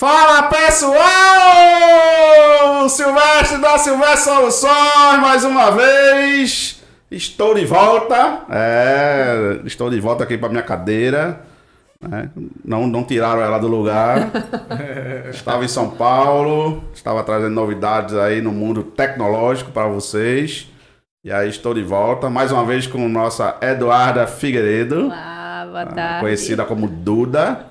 Fala pessoal! Silvestre da Silvestre Soluções, mais uma vez. Estou de volta. É, estou de volta aqui para minha cadeira. né? Não, não tiraram ela do lugar. estava em São Paulo, estava trazendo novidades aí no mundo tecnológico para vocês. E aí estou de volta, mais uma vez com nossa Eduarda Figueiredo, Olá, boa tarde. conhecida como Duda.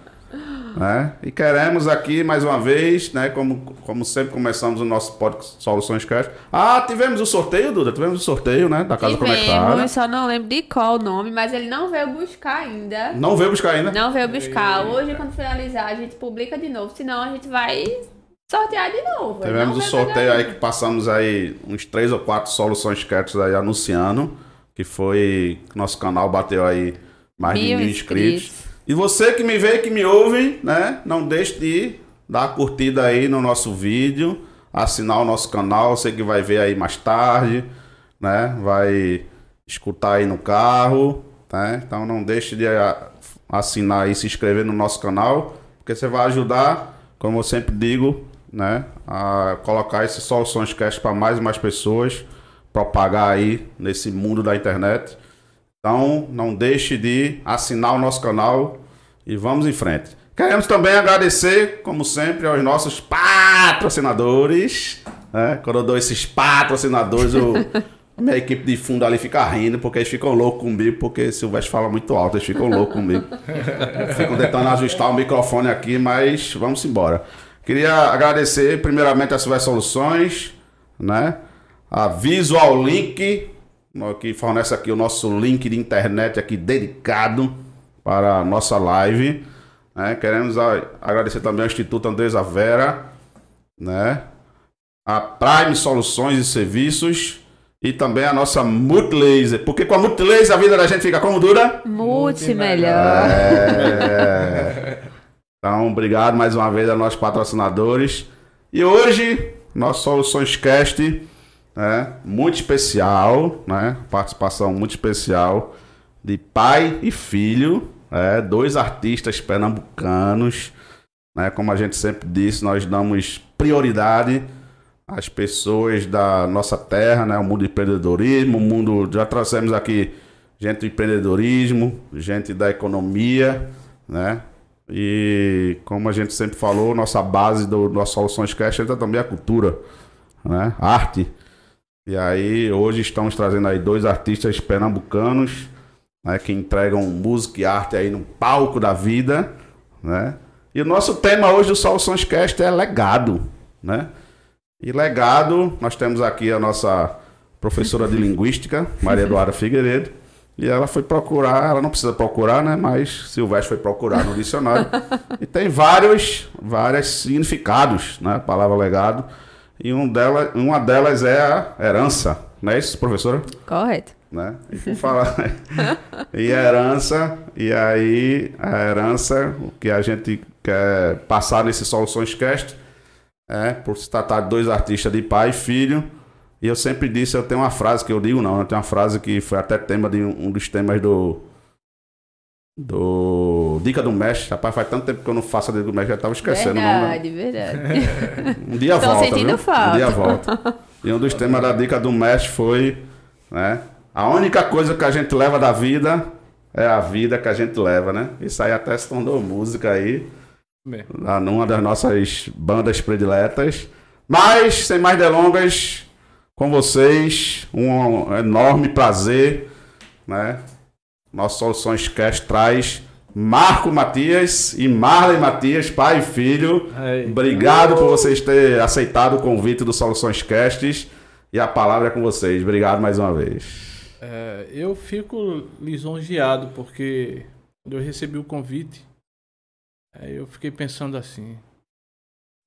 Né? E queremos aqui mais uma vez, né, como, como sempre começamos o nosso podcast Soluções Cash. Ah, tivemos o sorteio, Duda, tivemos o sorteio, né, da Casa Conectada. Tivemos, só não lembro de qual o nome, mas ele não veio buscar ainda. Não veio buscar ainda? Não veio buscar. Hoje, quando finalizar, a gente publica de novo. Senão, a gente vai sortear de novo. Tivemos o sorteio aí que passamos aí uns três ou quatro soluções cats aí anunciando, que foi que nosso canal bateu aí mais de Mil mil inscritos. inscritos. E você que me vê que me ouve, né, não deixe de dar a curtida aí no nosso vídeo, assinar o nosso canal, você que vai ver aí mais tarde, né, vai escutar aí no carro, tá? Então não deixe de ah, assinar e se inscrever no nosso canal, porque você vai ajudar, como eu sempre digo, né, a colocar esses soluções cast para mais e mais pessoas, propagar aí nesse mundo da internet. Então, não deixe de assinar o nosso canal e vamos em frente. Queremos também agradecer, como sempre, aos nossos patrocinadores. Né? Quando eu dou esses patrocinadores, eu- a minha equipe de fundo ali fica rindo, porque eles ficam loucos comigo, porque Silvestre fala muito alto, eles ficam loucos comigo. Ficam tentando ajustar o microfone aqui, mas vamos embora. Queria agradecer primeiramente a Silvestre Soluções, né? A Visual Link, que fornece aqui o nosso link de internet aqui dedicado para a nossa live. né? Queremos agradecer também ao Instituto Andresa Vera, né? A Prime Soluções e Serviços e também a nossa Multilaser. Porque com a Multilaser a vida da gente fica como dura? Multi melhor. É. Então, obrigado mais uma vez a nossos patrocinadores. E hoje, nosso Soluções Cast, né, muito especial, né, participação muito especial de pai e filho, né, dois artistas pernambucanos. Né, como a gente sempre disse, nós damos prioridade às pessoas da nossa terra, né, o mundo do empreendedorismo, o mundo, já trouxemos aqui gente do empreendedorismo, gente da economia, né? E como a gente sempre falou, nossa base do nosso Soluções Cash entra também a cultura, né? Arte. E aí hoje estamos trazendo aí dois artistas pernambucanos, né, que entregam música e arte aí no palco da vida, né? E o nosso tema hoje do Soluções Cast é legado, né? E legado, nós temos aqui a nossa professora de linguística, Maria Eduarda Figueiredo, e ela foi procurar, ela não precisa procurar, né? Mas Silvestre foi procurar no dicionário. e tem vários, vários significados, né? A palavra legado. E um dela, uma delas é a herança, não é isso, professora? Correto. né? E falar e a herança, e aí a herança, o que a gente quer passar nesse Soluções Cast, é, por se tratar de dois artistas de pai e filho, e eu sempre disse, eu tenho uma frase que eu digo não, eu tenho uma frase que foi até tema de um dos temas do do Dica do Mestre. Rapaz, faz tanto tempo que eu não faço a Dica do Mestre, já estava esquecendo. né? Verdade, verdade. Um dia Tô volta, sentindo viu? falta. Um dia volta. E um dos temas da dica do mestre foi, né? A única coisa que a gente leva da vida é a vida que a gente leva, né? Isso aí até se tornou música aí, Bem, lá numa das nossas bandas prediletas. Mas, sem mais delongas, com vocês, um enorme prazer, né? Nosso Soluções Cast traz Marco Matias e Marley Matias, pai e filho. aí, Obrigado por vocês terem aceitado o convite do Soluções Casts. E a palavra é com vocês. Obrigado mais uma vez. é, eu fico lisonjeado porque quando eu recebi o convite, é, eu fiquei pensando assim: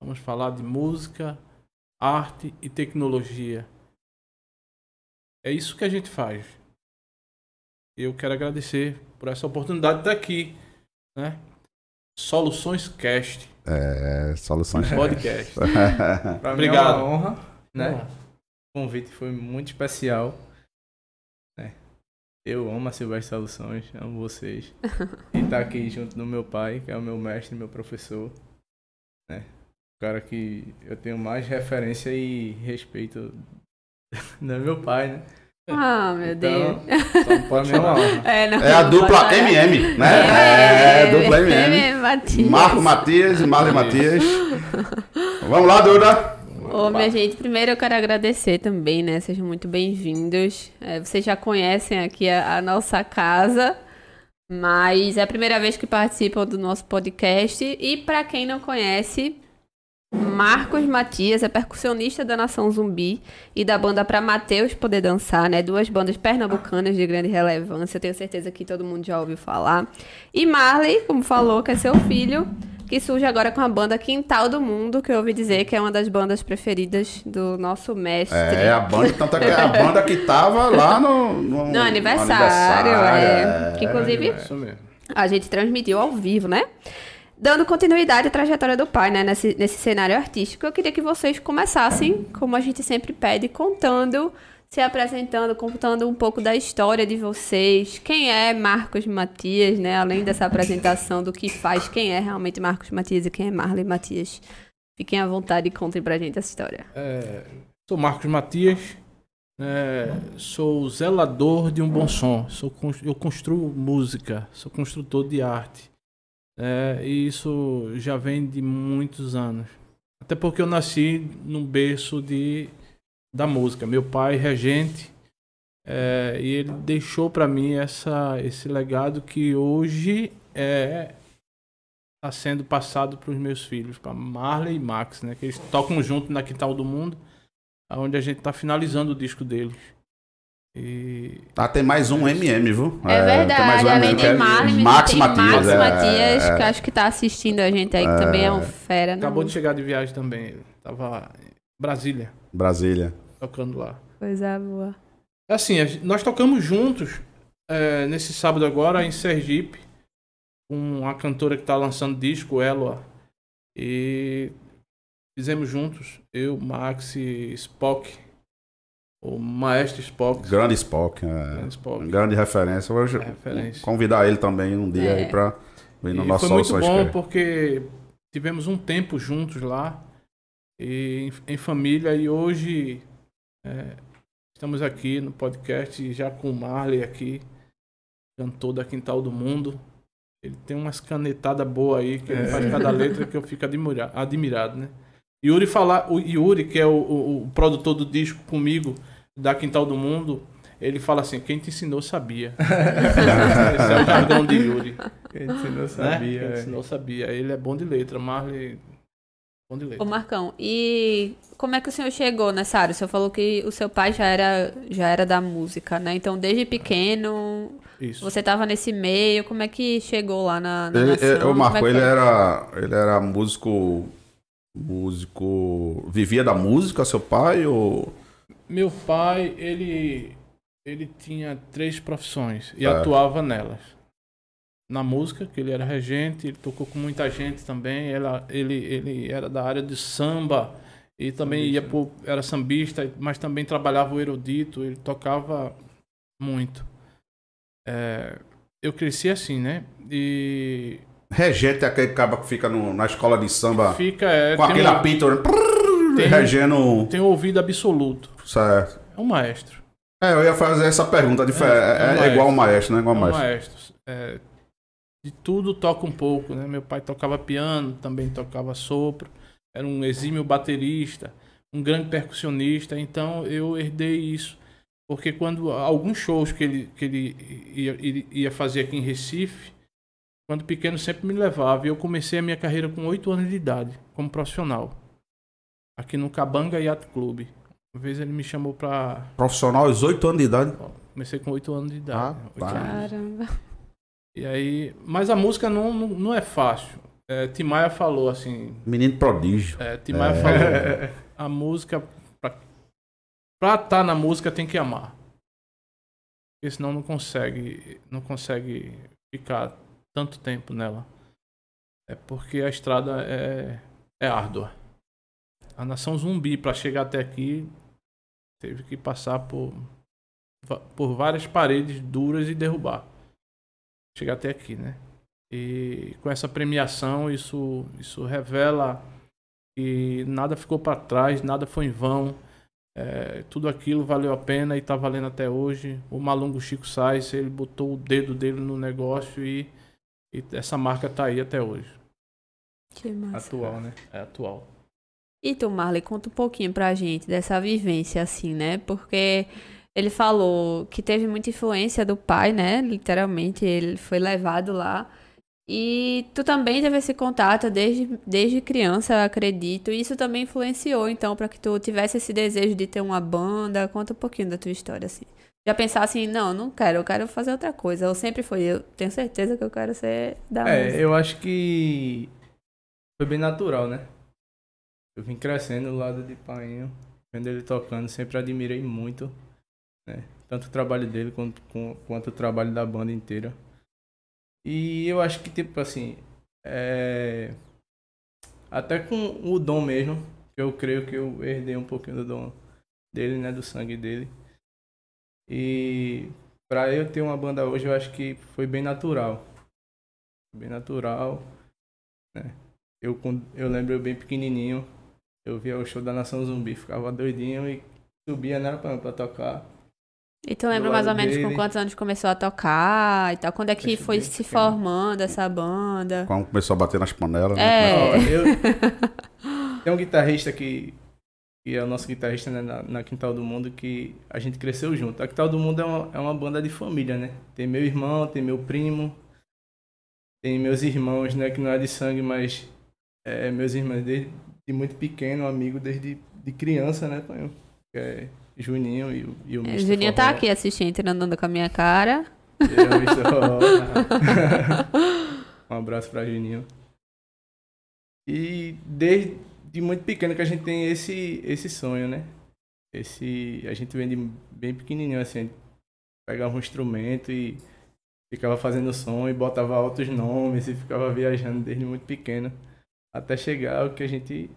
vamos falar de música, arte e tecnologia. É isso que a gente faz. Eu quero agradecer por essa oportunidade de estar aqui, né? Soluções Cast, É, Soluções podcast. Pra mim é Obrigado. uma honra, né? O convite foi muito especial. né? Eu amo a Silvestre Soluções, amo vocês. e estar aqui junto do meu pai, que é o meu mestre, meu professor. né? O cara que eu tenho mais referência e respeito não é meu pai, né? Ah, meu Deus. Então, me honra. É, não, É a dupla MM, né? É, dupla MM. MM Matias. Marco Matias e Marley Matias. Vamos lá, Duda. Ô, minha gente, primeiro eu quero agradecer também, né? Sejam muito bem-vindos. É, vocês já conhecem aqui a, a nossa casa, mas é a primeira vez que participam do nosso podcast. E para quem não conhece, Marcos Matias é percussionista da Nação Zumbi e da banda Pra Mateus Poder Dançar, né? Duas bandas pernambucanas de grande relevância. Eu tenho certeza que todo mundo já ouviu falar. E Marley, como falou, que é seu filho, que surge agora com a banda Quintal do Mundo, que eu ouvi dizer que é uma das bandas preferidas do nosso mestre. É, a banda, tanto é que é a banda que tava lá no, no, No aniversário, é. Que inclusive mesmo. a gente transmitiu ao vivo, né? Dando continuidade à trajetória do pai, né? Nesse, nesse cenário artístico, eu queria que vocês começassem, como a gente sempre pede, contando, se apresentando, contando um pouco da história de vocês. Quem é Marcos Matias, né? Além dessa apresentação do que faz, quem é realmente Marcos Matias e quem é Marley Matias. Fiquem à vontade e contem pra gente essa história. É, sou Marcos Matias, é, sou zelador de um bom som. Sou, eu construo música, sou construtor de arte. É, e isso já vem de muitos anos. Até porque eu nasci num berço de, da música. Meu pai, regente, é, e ele deixou para mim essa, esse legado que hoje é está sendo passado para os meus filhos, para Marley e Max, né? Que eles tocam junto na Quintal do Mundo, onde a gente está finalizando o disco deles. E Ah, tem mais um MM, viu? É, tem mais verdade, um além MM, é de Max tem Matias. Max é, Matias, é, que acho que tá assistindo a gente aí, que também é um fera. não? acabou de chegar de viagem também. Tava em Brasília, Brasília. tocando lá. Coisa boa. É Assim, nós tocamos juntos é, nesse sábado agora em Sergipe, com a cantora que está lançando disco, Eloa. E fizemos juntos, eu, Max e Spock, o maestro Spock. Grande Spock. É, Grande Spock. grande referência. É referência. convidar ele também um dia É. aí pra vir no E nosso foi muito bom porque tivemos um tempo juntos lá, e em, em família, e hoje é, estamos aqui no podcast já com o Marley aqui, cantor da Quintal do Mundo. Ele tem umas canetadas boas aí, que ele É. faz cada letra que eu fico admira- admirado, né? Yuri falar, o Yuri, que é o, o- o produtor do disco comigo, da Quintal do Mundo, ele fala assim, quem te ensinou sabia. Esse é o jargão de Yuri. Quem ensinou Né? sabia. Quem é. ensinou sabia. Ele é bom de letra, Marley. Bom de Ô letra. Marcão, e como é que o senhor chegou nessa área? O senhor falou que o seu pai já era, já era da música, né? Então, desde pequeno, Isso. você tava nesse meio. Como é que chegou lá na, na Ele, nação? é, o Como Marco, é ele era, ele era músico, músico, vivia da música, seu pai, ou... Meu pai, ele ele tinha três profissões e Tá. atuava nelas. Na música, que ele era regente, ele tocou com muita gente também. Ela, ele, ele era da área de samba e também ia por, era sambista, mas também trabalhava o erudito. Ele tocava muito. É, eu cresci assim, né? E Regente é aquele cara que fica no- na escola de samba fica é, com aquele um- apito, né? Tem- regendo... tem um ouvido absoluto. Certo. É um maestro. É, eu ia fazer essa pergunta. de- É, É, é um é igual o maestro, né? Igual É o um maestro. maestro. É, de tudo toca um pouco, né? Meu pai tocava piano, também tocava sopro. Era um exímio baterista, um grande percussionista. Então eu herdei isso. Porque quando alguns shows que ele, que ele ia, ele ia fazer aqui em Recife, quando pequeno sempre me levava. E eu comecei a minha carreira com 8 anos de idade, como profissional. Aqui no Cabanga Yacht Club. Uma vez ele me chamou pra. Profissional aos 8 anos de idade. Comecei com 8 anos de idade. Ah, oito tá. anos. Caramba. E aí, mas a música não, não, não é fácil. É, Timaya falou assim, Menino prodígio. é, Timaya É. falou, a música pra, pra tá na música tem que amar. Porque senão não consegue, não consegue ficar tanto tempo nela. É porque a estrada é, é árdua. A nação zumbi para chegar até aqui teve que passar por por várias paredes duras e derrubar chegar até aqui, né? E com essa premiação isso isso revela que nada ficou para trás, nada foi em vão. É, tudo aquilo valeu a pena e está valendo até hoje. O Malungo Chico Sainz, ele botou o dedo dele no negócio e, e essa marca está aí até hoje. Que massa. Atual, né? É atual. E tu, Marley, conta um pouquinho pra gente dessa vivência, assim, né? Porque ele falou que teve muita influência do pai, né? Literalmente, ele foi levado lá. E tu também teve esse contato desde, desde criança, eu acredito. E isso também influenciou, então, para que tu tivesse esse desejo de ter uma banda. Conta um pouquinho da tua história, assim. Já pensar assim, não, não quero, eu quero fazer outra coisa. Eu sempre fui, eu tenho certeza que eu quero ser da É, música. eu acho que foi bem natural, né? Eu vim crescendo do lado de Painho, vendo ele tocando, sempre admirei muito, né? Tanto o trabalho dele quanto, quanto o trabalho da banda inteira. E eu acho que, tipo assim, é... até com o dom mesmo, que eu creio que eu herdei um pouquinho do dom dele, né? Do sangue dele. E pra eu ter uma banda hoje, eu acho que foi bem natural. Bem natural, né? Eu, eu lembro eu bem pequenininho, eu via o show da Nação Zumbi, ficava doidinho e subia né, pra, pra tocar. E tu lembra mais ou menos com dele. quantos anos começou a tocar e tal? Quando é que Acho foi se pequeno. formando essa banda? Quando começou a bater nas panelas, né? É. Ó, eu- tem um guitarrista que, que é o nosso guitarrista né, na, na Quintal do Mundo, que a gente cresceu junto. A Quintal do Mundo é uma, é uma banda de família, né? Tem meu irmão, tem meu primo, tem meus irmãos, né? Que não é de sangue, mas é, meus irmãos desde de muito pequeno, amigo desde de criança, né, Tonho? Que é Juninho e, o- e o É, Mr. Juninho tá Forró. aqui assistindo, andando com a minha cara. É. Forró. um abraço pra Juninho. E desde de muito pequeno que a gente tem esse, esse sonho, né? Esse, a gente vem de bem pequenininho, assim, pegava um instrumento e ficava fazendo som e botava outros nomes e ficava viajando desde muito pequeno até chegar ao que a gente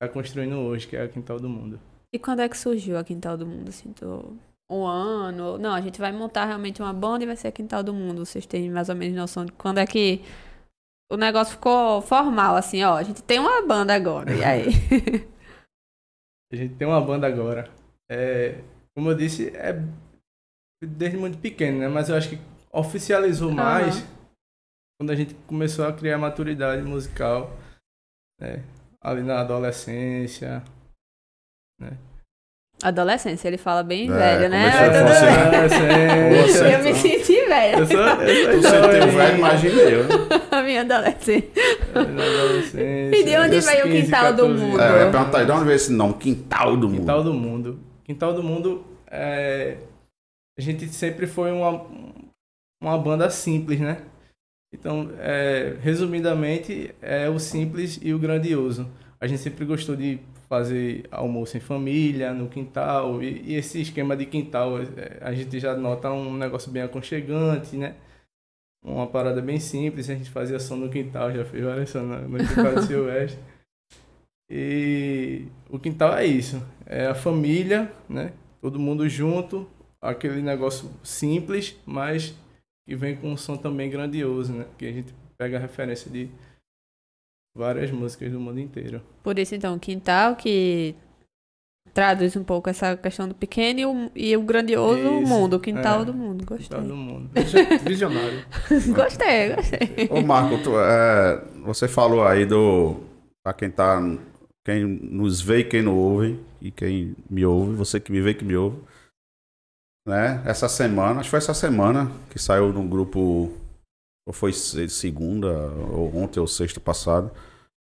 tá construindo hoje, que é a Quintal do Mundo. E quando é que surgiu a Quintal do Mundo? Assim, tu- um ano? Não, a gente vai montar realmente uma banda e vai ser a Quintal do Mundo. Vocês têm mais ou menos noção de quando é que o negócio ficou formal, assim, ó. A gente tem uma banda agora, e aí? A gente tem uma banda agora. É, como eu disse, é desde muito pequeno, né? Mas eu acho que oficializou mais quando a gente começou a criar maturidade musical, né? Ali na adolescência, né? Adolescência, ele fala bem É, velho, né? a funcionar. bem. Adolescência. Eu me senti velha Eu sou, eu sou Você tem velho, imagina eu. na minha adolescência. na adolescência. E de onde veio o 15, Quintal do 14 Mundo? É, eu ia perguntar de onde veio esse nome? Quintal do Mundo. Quintal do Mundo. Quintal do Mundo, é, a gente sempre foi uma, uma banda simples, né? Então, é, resumidamente, é o simples e o grandioso. A gente sempre gostou de fazer almoço em família, no quintal, e, e esse esquema de quintal, é, a gente já nota um negócio bem aconchegante, né? Uma parada bem simples, a gente fazia som no quintal, já fez várias som no, no quintal do Silvestre. E o quintal é isso, é a família, né? Todo mundo junto, aquele negócio simples, mas que vem com um som também grandioso, né? Que a gente pega a referência de várias músicas do mundo inteiro. Por isso, então, Quintal, que traduz um pouco essa questão do pequeno e o, e o grandioso Isso, mundo, o quintal é. do mundo. Gostei. Quintal do mundo. Visionário. gostei, gostei. Ô Marco, tu, é, você falou aí do. Pra quem tá. Quem nos vê e quem não ouve, e quem me ouve, você que me vê e que me ouve. Né? Essa semana, acho que foi essa semana que saiu num grupo. Ou foi se- segunda, ou ontem ou sexta passado.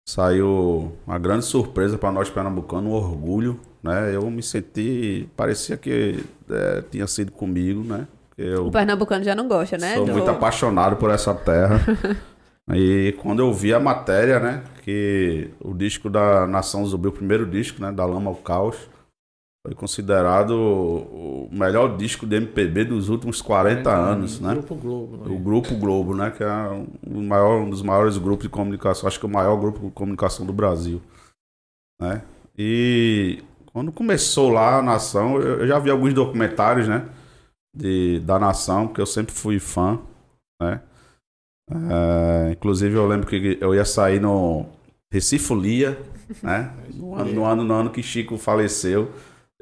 Saiu uma grande surpresa para nós pernambucanos, um orgulho, né? Eu me senti, parecia que é, tinha sido comigo, né? Eu O pernambucano já não gosta, né? Sou do- muito apaixonado por essa terra. e quando eu vi a matéria, né, que o disco da Nação Zumbi, o primeiro disco, né, da Lama ao Caos, foi considerado o melhor disco de MPB dos últimos 40 anos, né? Grupo Globo. O Grupo Globo, né, que é um, maior, um dos maiores grupos de comunicação, acho que o maior grupo de comunicação do Brasil, né? E quando começou lá a Nação, eu, eu já vi alguns documentários, né, de, da Nação, porque eu sempre fui fã, né? É, inclusive eu lembro que eu ia sair no Recifolia, né? No ano, no ano, no ano que Chico faleceu.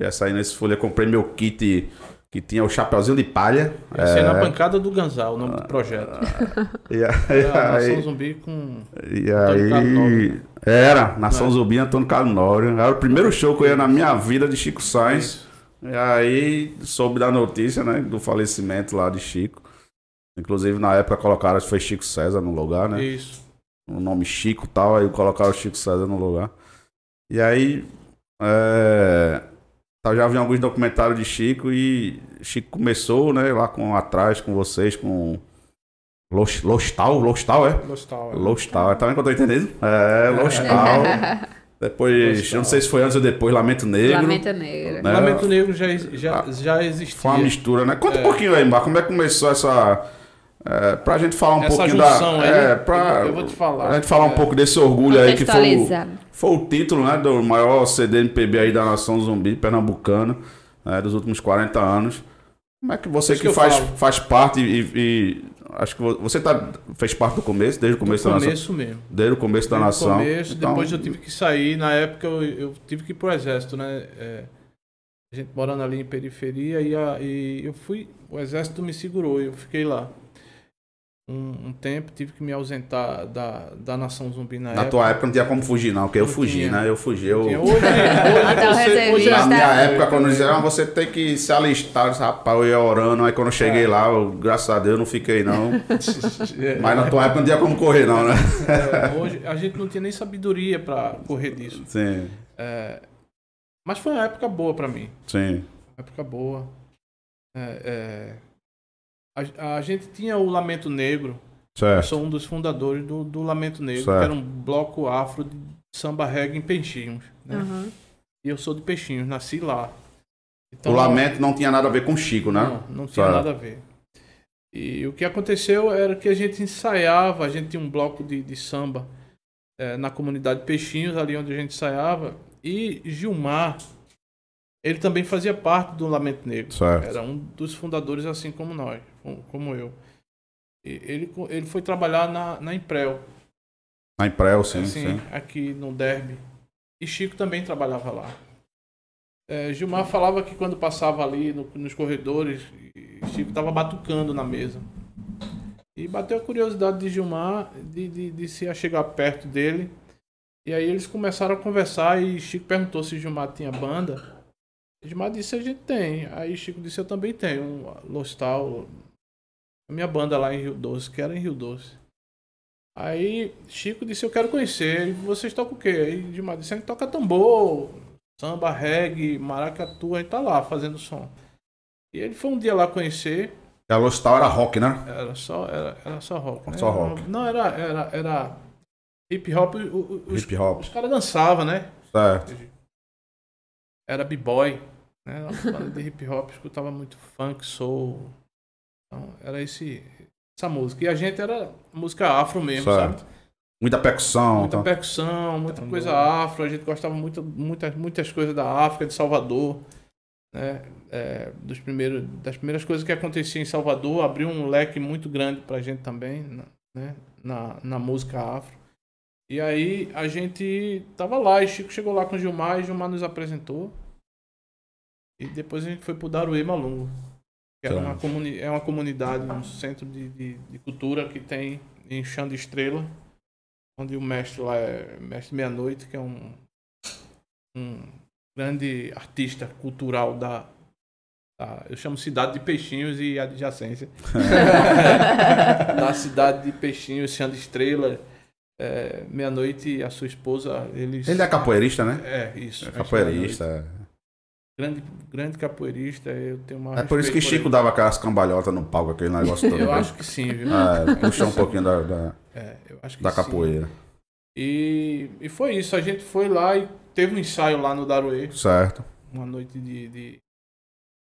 Essa aí nesse folha comprei meu kit que tinha o chapeuzinho de palha. Esse é na É, bancada do Ganzal, o nome do projeto. Era aí- Nação Zumbi com. E aí. Era, Nação É. Zumbi, Antônio Carlos Nobre. Era o primeiro show que eu ia na minha vida de Chico Sainz. E aí soube da notícia, né? Do falecimento lá de Chico. Inclusive na época colocaram, foi Chico César no lugar, né? Isso. O nome Chico e tal, aí colocaram Chico César no lugar. E aí. É, eu já vi alguns documentários de Chico e Chico começou, né, lá com atrás com vocês, com Los- Lostal, Lostal, é? Gostava. Lostal, tá vendo que eu tô entendendo? É, Lostal. Depois, Lostal. eu não sei se foi antes ou depois, Lamento Negro. Lamento Negro. Né? Lamento Negro já, já, Ah, já existia. Foi uma mistura, né? Conta É. um pouquinho aí, Mar, como é que começou essa. É, pra gente falar um Essa pouquinho da. aí, é, pra, eu- vou te falar. A gente falar um É. pouco desse orgulho aí que foi o, foi o título, né? Do maior CDMPB aí da Nação Zumbi, pernambucano, né, dos últimos 40 anos. Como é que você que, que faz, falo. faz parte e, e- Acho que vo- você tá, fez parte do começo, desde o começo No da nação. começo mesmo. Desde o começo da Desde o nação. começo, Então, depois eu tive que sair. Na época eu, eu tive que ir pro exército, né? É, a gente morando ali em periferia e, a- e eu fui. O exército me segurou, eu fiquei lá. Um, um tempo, tive que me ausentar da, da nação zumbi na, Na época. tua época não tinha como fugir, não, porque eu fugi, tinha. né? Eu fugi. Eu... Hoje, hoje, Até o você, hoje reservista. Na minha época, quando disseram, você tem que se alistar, rapaz, eu ia orando, aí quando eu cheguei É. lá, eu, graças a Deus, não fiquei não. É, Mas na tua época não tinha como correr, não, né? é, hoje a gente não tinha nem sabedoria pra correr disso. Sim, É, mas foi uma época boa pra mim. sim. Uma época boa. É, é, a, a gente tinha o Lamento Negro. Eu Certo. sou um dos fundadores do, do Lamento Negro, Certo. que era um bloco afro de samba reggae em Peixinhos. Né? Uhum. E eu sou de Peixinhos, nasci lá. Então, o lamento não tinha nada a ver com Chico, né? Não, não tinha Certo. nada a ver. E o que aconteceu era que a gente ensaiava, a gente tinha um bloco de, de samba eh, na comunidade Peixinhos, ali onde a gente ensaiava, e Gilmar, ele também fazia parte do Lamento Negro. Certo. Era um dos fundadores, assim como nós, como- eu. Ele, ele foi trabalhar na, na Imprel, Na Imprel, sim, assim, sim. aqui no Derby. E Chico também trabalhava lá. É, Gilmar falava que quando passava ali no- nos corredores, Chico estava batucando na mesa. E bateu a curiosidade de Gilmar de, de, de se chegar perto dele. E aí eles começaram a conversar e Chico perguntou se Gilmar tinha banda. Gilmar disse a gente tem. Aí Chico disse eu também tenho um Lostal, a minha banda lá em Rio Doce, que era em Rio Doce. Aí Chico disse, eu quero conhecer. E vocês tocam o quê? Aí Gilmar disse, a gente toca tambor, samba, reggae, maracatu, a gente tá lá fazendo som. E ele foi um dia lá conhecer, A Lostal era rock, né? era só, era, era só rock. né? Só rock. Não, era, era, era hip hop, os, Hip hop. os caras dançavam, né? Certo. Era b-boy, né? Era uma banda de hip hop, escutava muito funk, soul. Então, era esse, essa música. E a gente era música afro mesmo, Certo. sabe? Muita percussão. Muita então. percussão, muita Tambor. coisa afro. A gente gostava muito, muitas, muitas coisas da África, de Salvador. Né? É, dos primeiros, das primeiras coisas que aconteciam em Salvador, abriu um leque muito grande pra gente também, né? na, na música afro. E aí a gente tava lá, e Chico chegou lá com o Gilmar, e Gilmar nos apresentou. E depois a gente foi pro Daruê Malungo, era uma Certo. comuni é uma comunidade, um centro de, de, de cultura que tem em Chão de Estrela, onde o mestre lá é Mestre Meia-Noite, que é um, um grande artista cultural da, da- Eu chamo cidade de Peixinhos e adjacência. da cidade de Peixinhos, Chão de Estrela. é, Meia-Noite, a sua esposa, eles. Ele é capoeirista, né? É, isso. É Mestre capoeirista. Grande, grande capoeirista, eu tenho uma. É, por isso que respeito Chico ele. dava aquelas cambalhotas no palco, aquele negócio todo. Eu né? acho que sim, viu? É, um pouquinho da, da, É, da sim. capoeira. E, e foi isso, a gente foi lá e teve um ensaio lá no Daruê, Certo. uma noite de, de,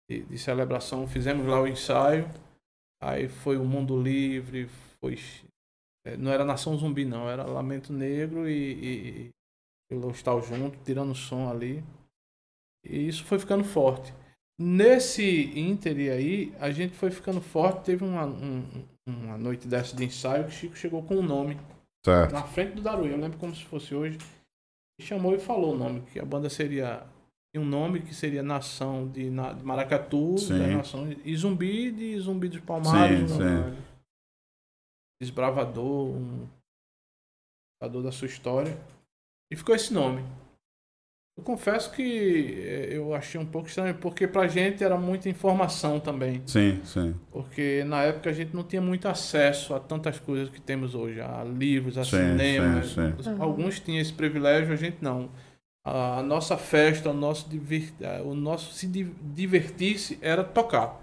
de, de celebração, fizemos lá o ensaio, aí foi o Mundo Livre, foi. é, Não era Nação Zumbi não, era Lamento Negro e, e, e Lostal junto, tirando som ali. E isso foi ficando forte. Nesse ínter aí, a gente foi ficando forte, teve uma, um- uma noite dessa de ensaio que Chico chegou com um nome. Certo. na frente do Daruí. Eu lembro como se fosse hoje. E chamou e falou o nome, que a banda seria. Tinha um nome que seria Nação de, Na- de Maracatu, Sim. da Nação, e Zumbi de Zumbi dos Palmares. Sim, um sim. desbravador, um contador da sua história. E ficou esse nome. Eu confesso que eh, eu achei um pouco estranho, porque pra gente era muita informação também. Sim, sim. Porque na época a gente não tinha muito acesso a tantas coisas que temos hoje, a livros, a Sim, cinema. sim, Alguns tinham esse privilégio, a gente não. A nossa festa, o nosso, divir- eh, o nosso se di- divertir-se era tocar.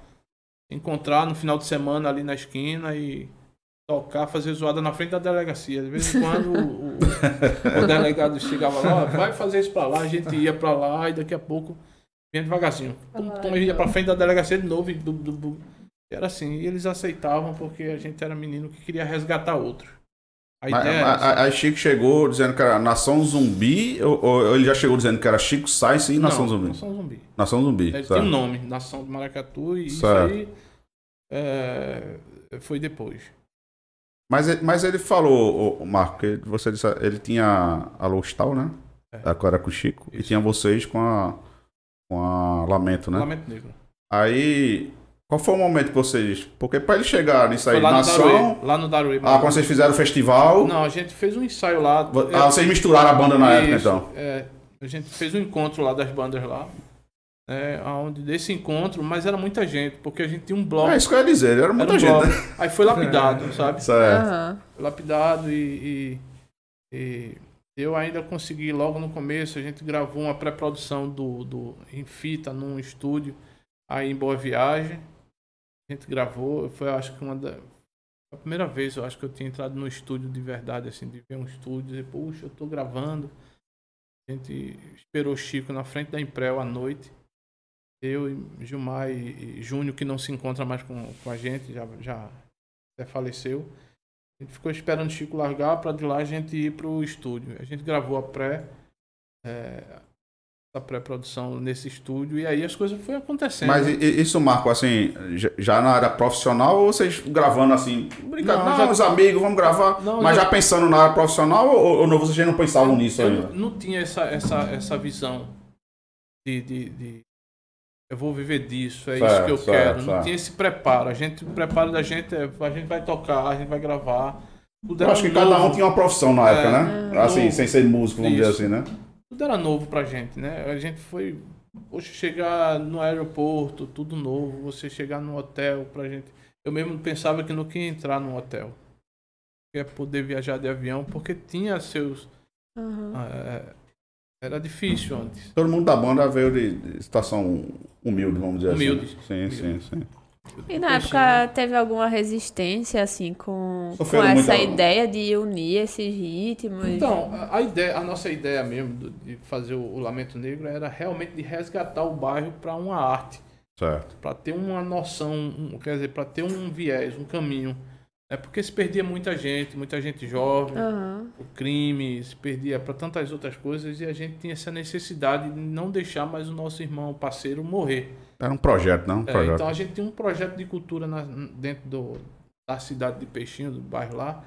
Encontrar no final de semana ali na esquina e tocar, fazer zoada na frente da delegacia. De vez em quando o, delegado chegava lá, "Ó, vai fazer isso pra lá, a gente ia pra lá e daqui a pouco vinha devagarzinho. Pum, pum, ia pra frente da delegacia de novo e era assim, e eles aceitavam porque a gente era menino que queria resgatar outro. A Mas- ideia mas- era Aí Chico chegou dizendo que era Nação Zumbi, ou, ou ele já chegou dizendo que era Chico Sainz e Nação Não, Zumbi? Nação Zumbi. Nação Zumbi. Ele certo. tem um nome, Nação de Maracatu, e isso Certo. aí é, foi depois. Mas, mas ele falou, o Marco, que você disse, ele tinha a Lostal, né? É. Agora com o Chico. E Isso. tinha vocês com a, com a Lamento, né? Lamento Negro. Aí, qual foi o momento que vocês... Porque pra ele chegar nisso aí, lá no Nação... Daruê. Lá no Daruê. Ah, quando vocês fizeram o festival... Não, a gente fez um ensaio lá. Ah, vocês misturaram a banda na época, Isso, então. é, a gente fez um encontro lá das bandas lá. É, onde desse encontro, mas era muita gente, porque a gente tinha um bloco. É isso que eu ia dizer, era era muita um gente. bloco. né? Aí foi lapidado, sabe? Certo. Aham. lapidado e, e- e eu ainda consegui logo no começo a gente gravou uma pré-produção do, do em fita num estúdio aí em Boa Viagem a gente gravou foi acho que uma da a primeira vez eu acho que eu tinha entrado no estúdio de verdade assim de ver um estúdio e dizer puxa eu tô gravando a gente esperou o Chico na frente da Imprel à noite eu e Gilmar e, Júnior que não se encontra mais com, com a gente já já até faleceu a gente ficou esperando o Chico largar para de lá a gente ir pro estúdio. A gente gravou a pré, é, a pré-produção nesse estúdio e aí as coisas foram acontecendo. Mas isso, Marco, assim, já- na área profissional ou vocês gravando assim, brincando, Não, não, já- os amigos, vamos gravar, Não, mas já- já pensando na área profissional ou, ou não, vocês já não pensavam nisso eu ainda? não, não tinha essa, essa, essa visão de, de, de eu vou viver disso, é isso Certo, que eu certo, quero. Não certo. tinha esse preparo. A gente, o preparo da gente é a gente vai tocar, a gente vai gravar. Tudo Eu acho que cada um novo. tinha uma profissão na época, É, né? Assim, novo. sem ser músico, vamos Isso. dizer assim, né? tudo era novo pra gente, né? A gente foi, poxa, chegar no aeroporto, tudo novo, você chegar no hotel pra gente. Eu mesmo pensava que não queria entrar num hotel. Que é poder viajar de avião, porque tinha seus. Eh, era difícil antes. Todo mundo da banda veio de, de situação humilde, vamos dizer Humilde. assim. Sim, sim, sim. E na época teve alguma resistência, assim, com, com essa muita- ideia de unir esses ritmos? Então, a, ideia, a nossa ideia mesmo de fazer o, Lamento Negro era realmente de resgatar o bairro para uma arte. Certo. para ter uma noção, quer dizer, para ter um viés, um caminho. É porque se perdia muita gente, muita gente jovem, Aham. o crime, se perdia para tantas outras coisas e a gente tinha essa necessidade de não deixar mais o nosso irmão, o parceiro, morrer. Era um projeto, não? Um É, projeto. então a gente tem um projeto de cultura na- dentro do, da cidade de Peixinho, do bairro lá,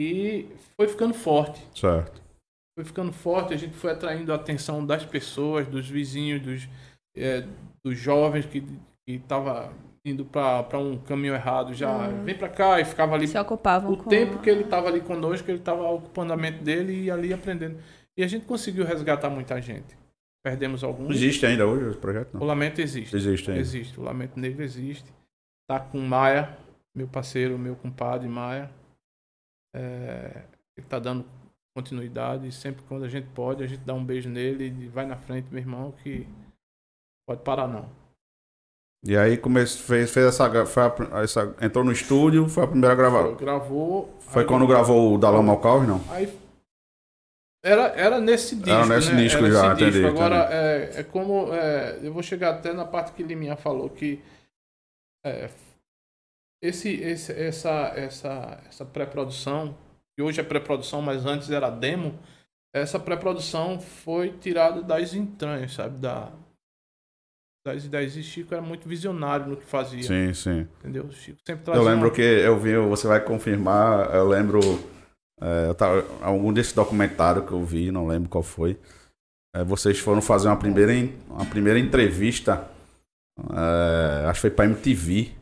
e foi ficando forte Certo. foi ficando forte, a gente foi atraindo a atenção das pessoas, dos vizinhos, dos, é, dos jovens que estavam indo para um caminho errado, já Uhum. vem para cá e ficava ali Se ocupavam o com... tempo que ele estava ali conosco, ele estava ocupando a mente dele e ali aprendendo. E a gente conseguiu resgatar muita gente. Perdemos alguns. Existe ainda hoje esse projeto? O Não. Lamento existe. Existe ainda. Existe. O Lamento Negro existe. Tá com Maia, meu parceiro, meu compadre Maia. É, ele tá dando continuidade. e Sempre quando a gente pode, a gente dá um beijo nele e vai na frente, meu irmão, que pode parar não. E aí comece, fez, fez essa, foi a essa. Entrou no estúdio, foi a primeira gravação. Gravou. Foi quando gravou o Da Lama ao Caos, não? Aí era, era nesse disco. Era nesse né? disco Era já, entendi, Agora, é, é como. é, eu vou chegar até na parte que Liminha falou que. é, esse, esse, essa, essa, essa pré-produção, que hoje é pré-produção, mas antes era demo, essa pré-produção foi tirada das entranhas, sabe? Da, das ideias. E Chico era muito visionário no que fazia. Sim, sim. Entendeu? Chico sempre Eu trazia lembro uma- que eu vi, você vai confirmar, eu lembro É, eu tava, algum desse documentário que eu vi, não lembro qual foi. É, vocês foram fazer uma primeira, uma primeira entrevista, é, acho que foi pra MTV.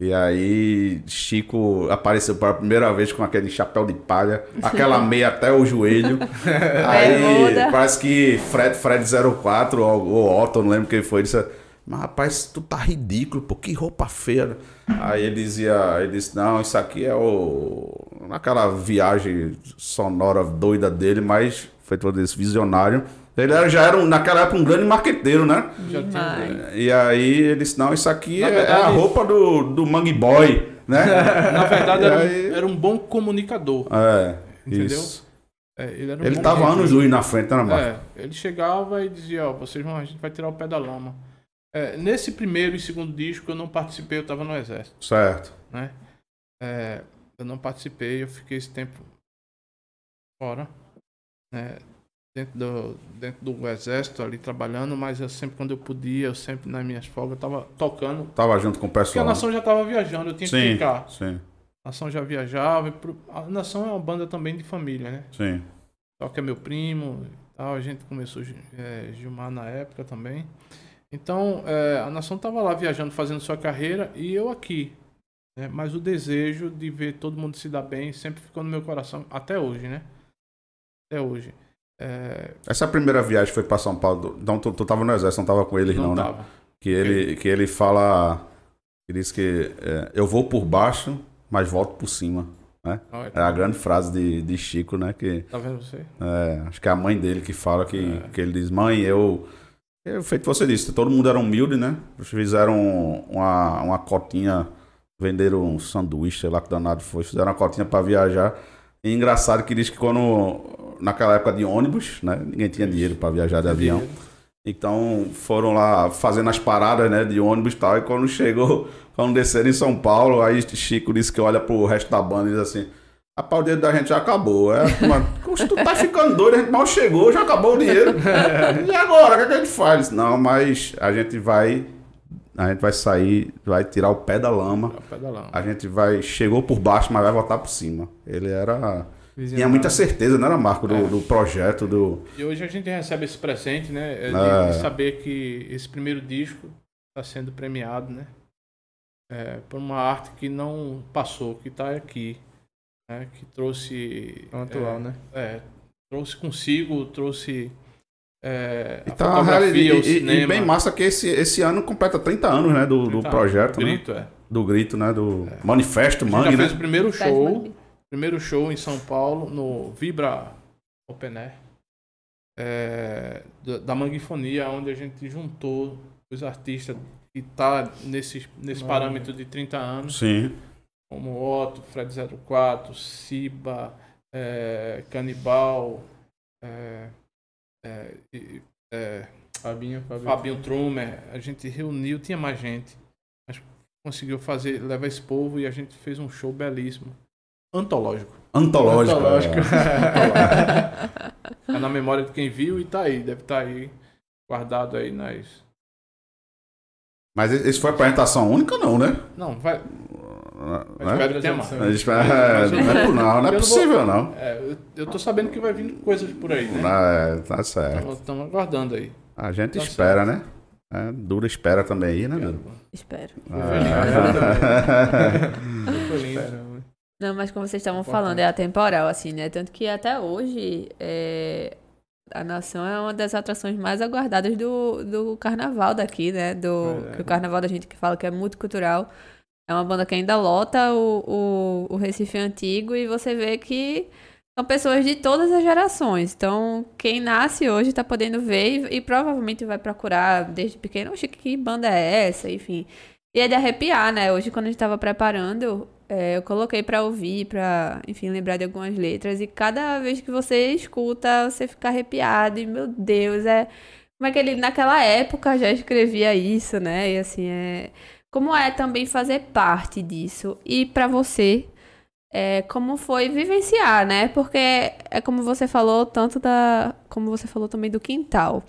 E aí, Chico apareceu pela primeira vez com aquele chapéu de palha, aquela meia até o joelho. aí, Bermuda. parece que Fred, Fred 04 ou, ou Otto, não lembro quem foi, disse: Mas rapaz, tu tá ridículo, pô, que roupa feia. Aí ele dizia: ele disse, Não, isso aqui é o. Naquela viagem sonora doida dele, mas foi todo esse visionário. Ele era, já era, um- naquela época, um grande marqueteiro, né? Já tinha. E aí ele disse, não, isso aqui Na é, verdade- é a roupa do, do Mangue Boy, né? Na verdade, era, um- aí- era um bom comunicador. É, Entendeu? isso. É, ele era um Ele tava anos luz na frente, né, Marco? É, ele chegava e dizia, ó, vocês vão, a gente vai tirar o pé da lama. É, nesse primeiro e segundo disco eu não participei, eu tava no exército, Certo. né? É, eu não participei, eu fiquei esse tempo fora, né? Dentro do, dentro do exército ali trabalhando, mas eu sempre quando eu podia, eu sempre nas minhas folgas, eu tava tocando. Tava junto com o Porque a pessoal. nação já tava viajando, eu tinha que sim, ficar. sim, A nação já viajava. A nação é uma banda também de família, né? sim. Toca é meu primo e tal. A gente começou é, Gilmar na época também. Então, é, a nação tava lá viajando, fazendo sua carreira e eu aqui. né? Mas o desejo de ver todo mundo se dar bem sempre ficou no meu coração, até hoje, né? Até hoje. É, Essa primeira viagem foi pra São Paulo. Então tu, tu tava no exército, não tava com eles não, não né? tava. Que ele, que ele fala... Ele diz que é, eu vou por baixo, mas volto por cima. Olha, É a grande frase de, de Chico, né? Que Tá vendo você? É, acho que é a mãe dele que fala que, É. que ele diz, mãe, eu. eu feito você disse, todo mundo era humilde, né? Eles fizeram uma, uma cotinha, venderam um sanduíche, sei lá que danado foi, fizeram uma cotinha pra viajar. E engraçado que diz que quando. Naquela época de ônibus, né? Ninguém tinha dinheiro pra viajar de avião. Então foram lá fazendo as paradas, né, de ônibus e tal. E quando chegou, quando desceram em São Paulo, aí Chico disse que olha pro resto da banda e diz assim: Rapaz, o dinheiro da gente já acabou. É, mas, "Poxa, tu tá ficando doido, a gente mal chegou, já acabou o dinheiro. E agora, o que, é que a gente faz? Não, mas a gente vai. A gente vai sair, vai tirar o pé da lama. Ao pé da lama. A gente vai. Chegou por baixo, mas vai voltar por cima. Ele era. Tinha Visionário. muita certeza, não era, Marco, do, É. do projeto, do. E hoje a gente recebe esse presente, né? é De, É. de saber que esse primeiro disco está sendo premiado, né? É, por uma arte que não passou, que está aqui, né? Que trouxe Tão atual, é, né? é, trouxe consigo, trouxe é, E a tá fotografia, e, o e- cinema. e bem massa que esse, esse ano completa 30 anos, né? Do, do 30 projeto, né? Grito, é. Do grito, né? Do Manifesto A gente Mangue, já né? fez o primeiro show. Primeiro show em São Paulo, no Vibra Open Air, é, da, Manguifonia, onde a gente juntou os artistas que tá nesse, nesse parâmetro de 30 anos, Sim. como Otto, Fred 04, Siba, é, Canibal, é, é, e- é, Fabinho, Fabinho. Fabinho Trumer, a gente reuniu, tinha mais gente, mas conseguiu fazer, levar esse povo e a gente fez um show belíssimo, antológico. Antológico. Antológico. é. É na memória de quem viu e tá aí, deve estar aí guardado aí nas. Mas esse foi a apresentação única, não, né? Não, vai. Né? Espero que tenha mais. A gente vai- é, não é, por- não, não é não vou- possível, não. É, eu, tô sabendo que vai vir coisas por aí, né? É, tá certo. Estamos aguardando aí. A gente Tá espera, né? É, dura espera também aí, né? Espero. É. Foi lindo. Caramba. Não, mas como vocês estavam Importante. falando, é atemporal, assim, né? Tanto que até hoje é, a nação é uma das atrações mais aguardadas do, do carnaval daqui, né? Do, que o carnaval da gente que fala que é multicultural. É uma banda que ainda lota o, o, o Recife Antigo e você vê que são pessoas de todas as gerações. Então, quem nasce hoje tá podendo ver e, e provavelmente vai procurar desde pequeno, oxe, que banda é essa? Enfim. E é de arrepiar, né? Hoje, quando a gente tava preparando, é, eu coloquei pra ouvir, pra, enfim, lembrar de algumas letras. E cada vez que você escuta, você fica arrepiado. E, meu Deus, é. Como é que ele, naquela época, já escrevia isso, né? E assim, é. Como é também fazer parte disso? E pra você, é, como foi vivenciar, né? Porque é como você falou, tanto da. Como você falou também do quintal.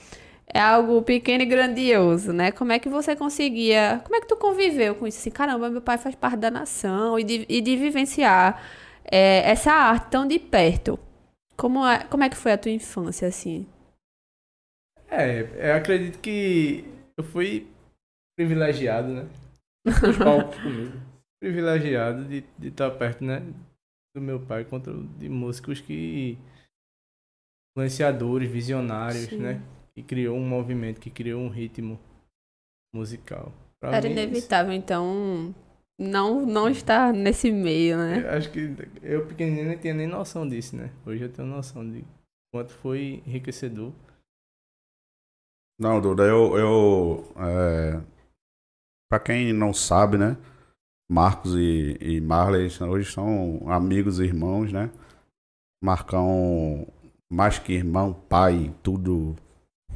É algo pequeno e grandioso, né? Como é que você conseguia. Como é que tu conviveu com isso? Assim, caramba, meu pai faz parte da nação e de, e de vivenciar é, essa arte tão de perto. Como é, como é que foi a tua infância, assim? É, eu acredito que eu fui privilegiado, né? Os palcos comigo. Privilegiado de, de estar perto, né? Do meu pai, contra de músicos que. influenciadores, visionários, Sim. né? Que criou um movimento, que criou um ritmo musical. Pra Era mim, inevitável, então, não, não estar nesse meio, né? Eu acho que eu pequenininho não tinha nem noção disso, né? Hoje eu tenho noção de quanto foi enriquecedor. Não, Duda, eu. eu é, pra quem não sabe, né? Marcos e, e Marley hoje são amigos e irmãos, né? Marcão, mais que irmão, pai, tudo.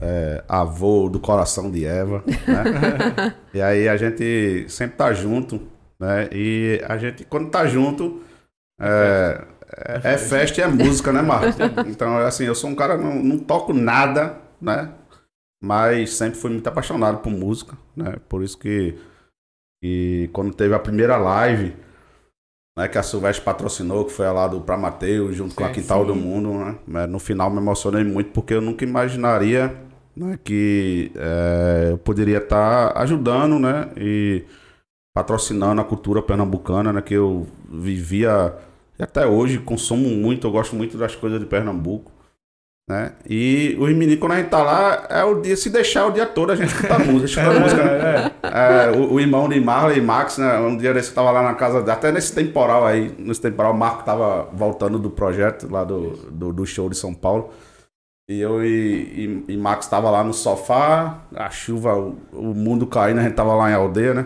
É, avô do coração de Eva, né? e aí a gente sempre tá junto, né? E a gente, quando tá junto, é, é, é festa e é música, né, Marcos? Então, assim, eu sou um cara, não, não toco nada, né? Mas sempre fui muito apaixonado por música, né? Por isso que, que quando teve a primeira live, né, que a Silvestre patrocinou, que foi lá do Pra Mateus, junto com a Sim, Quintal sim. do Mundo, né? Mas No final me emocionei muito porque eu nunca imaginaria né, que é, eu poderia estar ajudando, né? E patrocinando a cultura pernambucana, né? Que eu vivia e até hoje consumo muito, eu gosto muito das coisas de Pernambuco. Né? E os meninos, quando a gente tá lá, é o dia, se deixar é o dia todo, a gente escuta música, escuta música, né? É, o, o irmão de Marley e Max, né? Um dia desse eu tava lá na casa, até nesse temporal aí, nesse temporal, o Marco tava voltando do projeto lá do, do, do show de São Paulo. E eu e, e, e Max tava lá no sofá, a chuva, o, o mundo caindo, a gente tava lá em aldeia, né?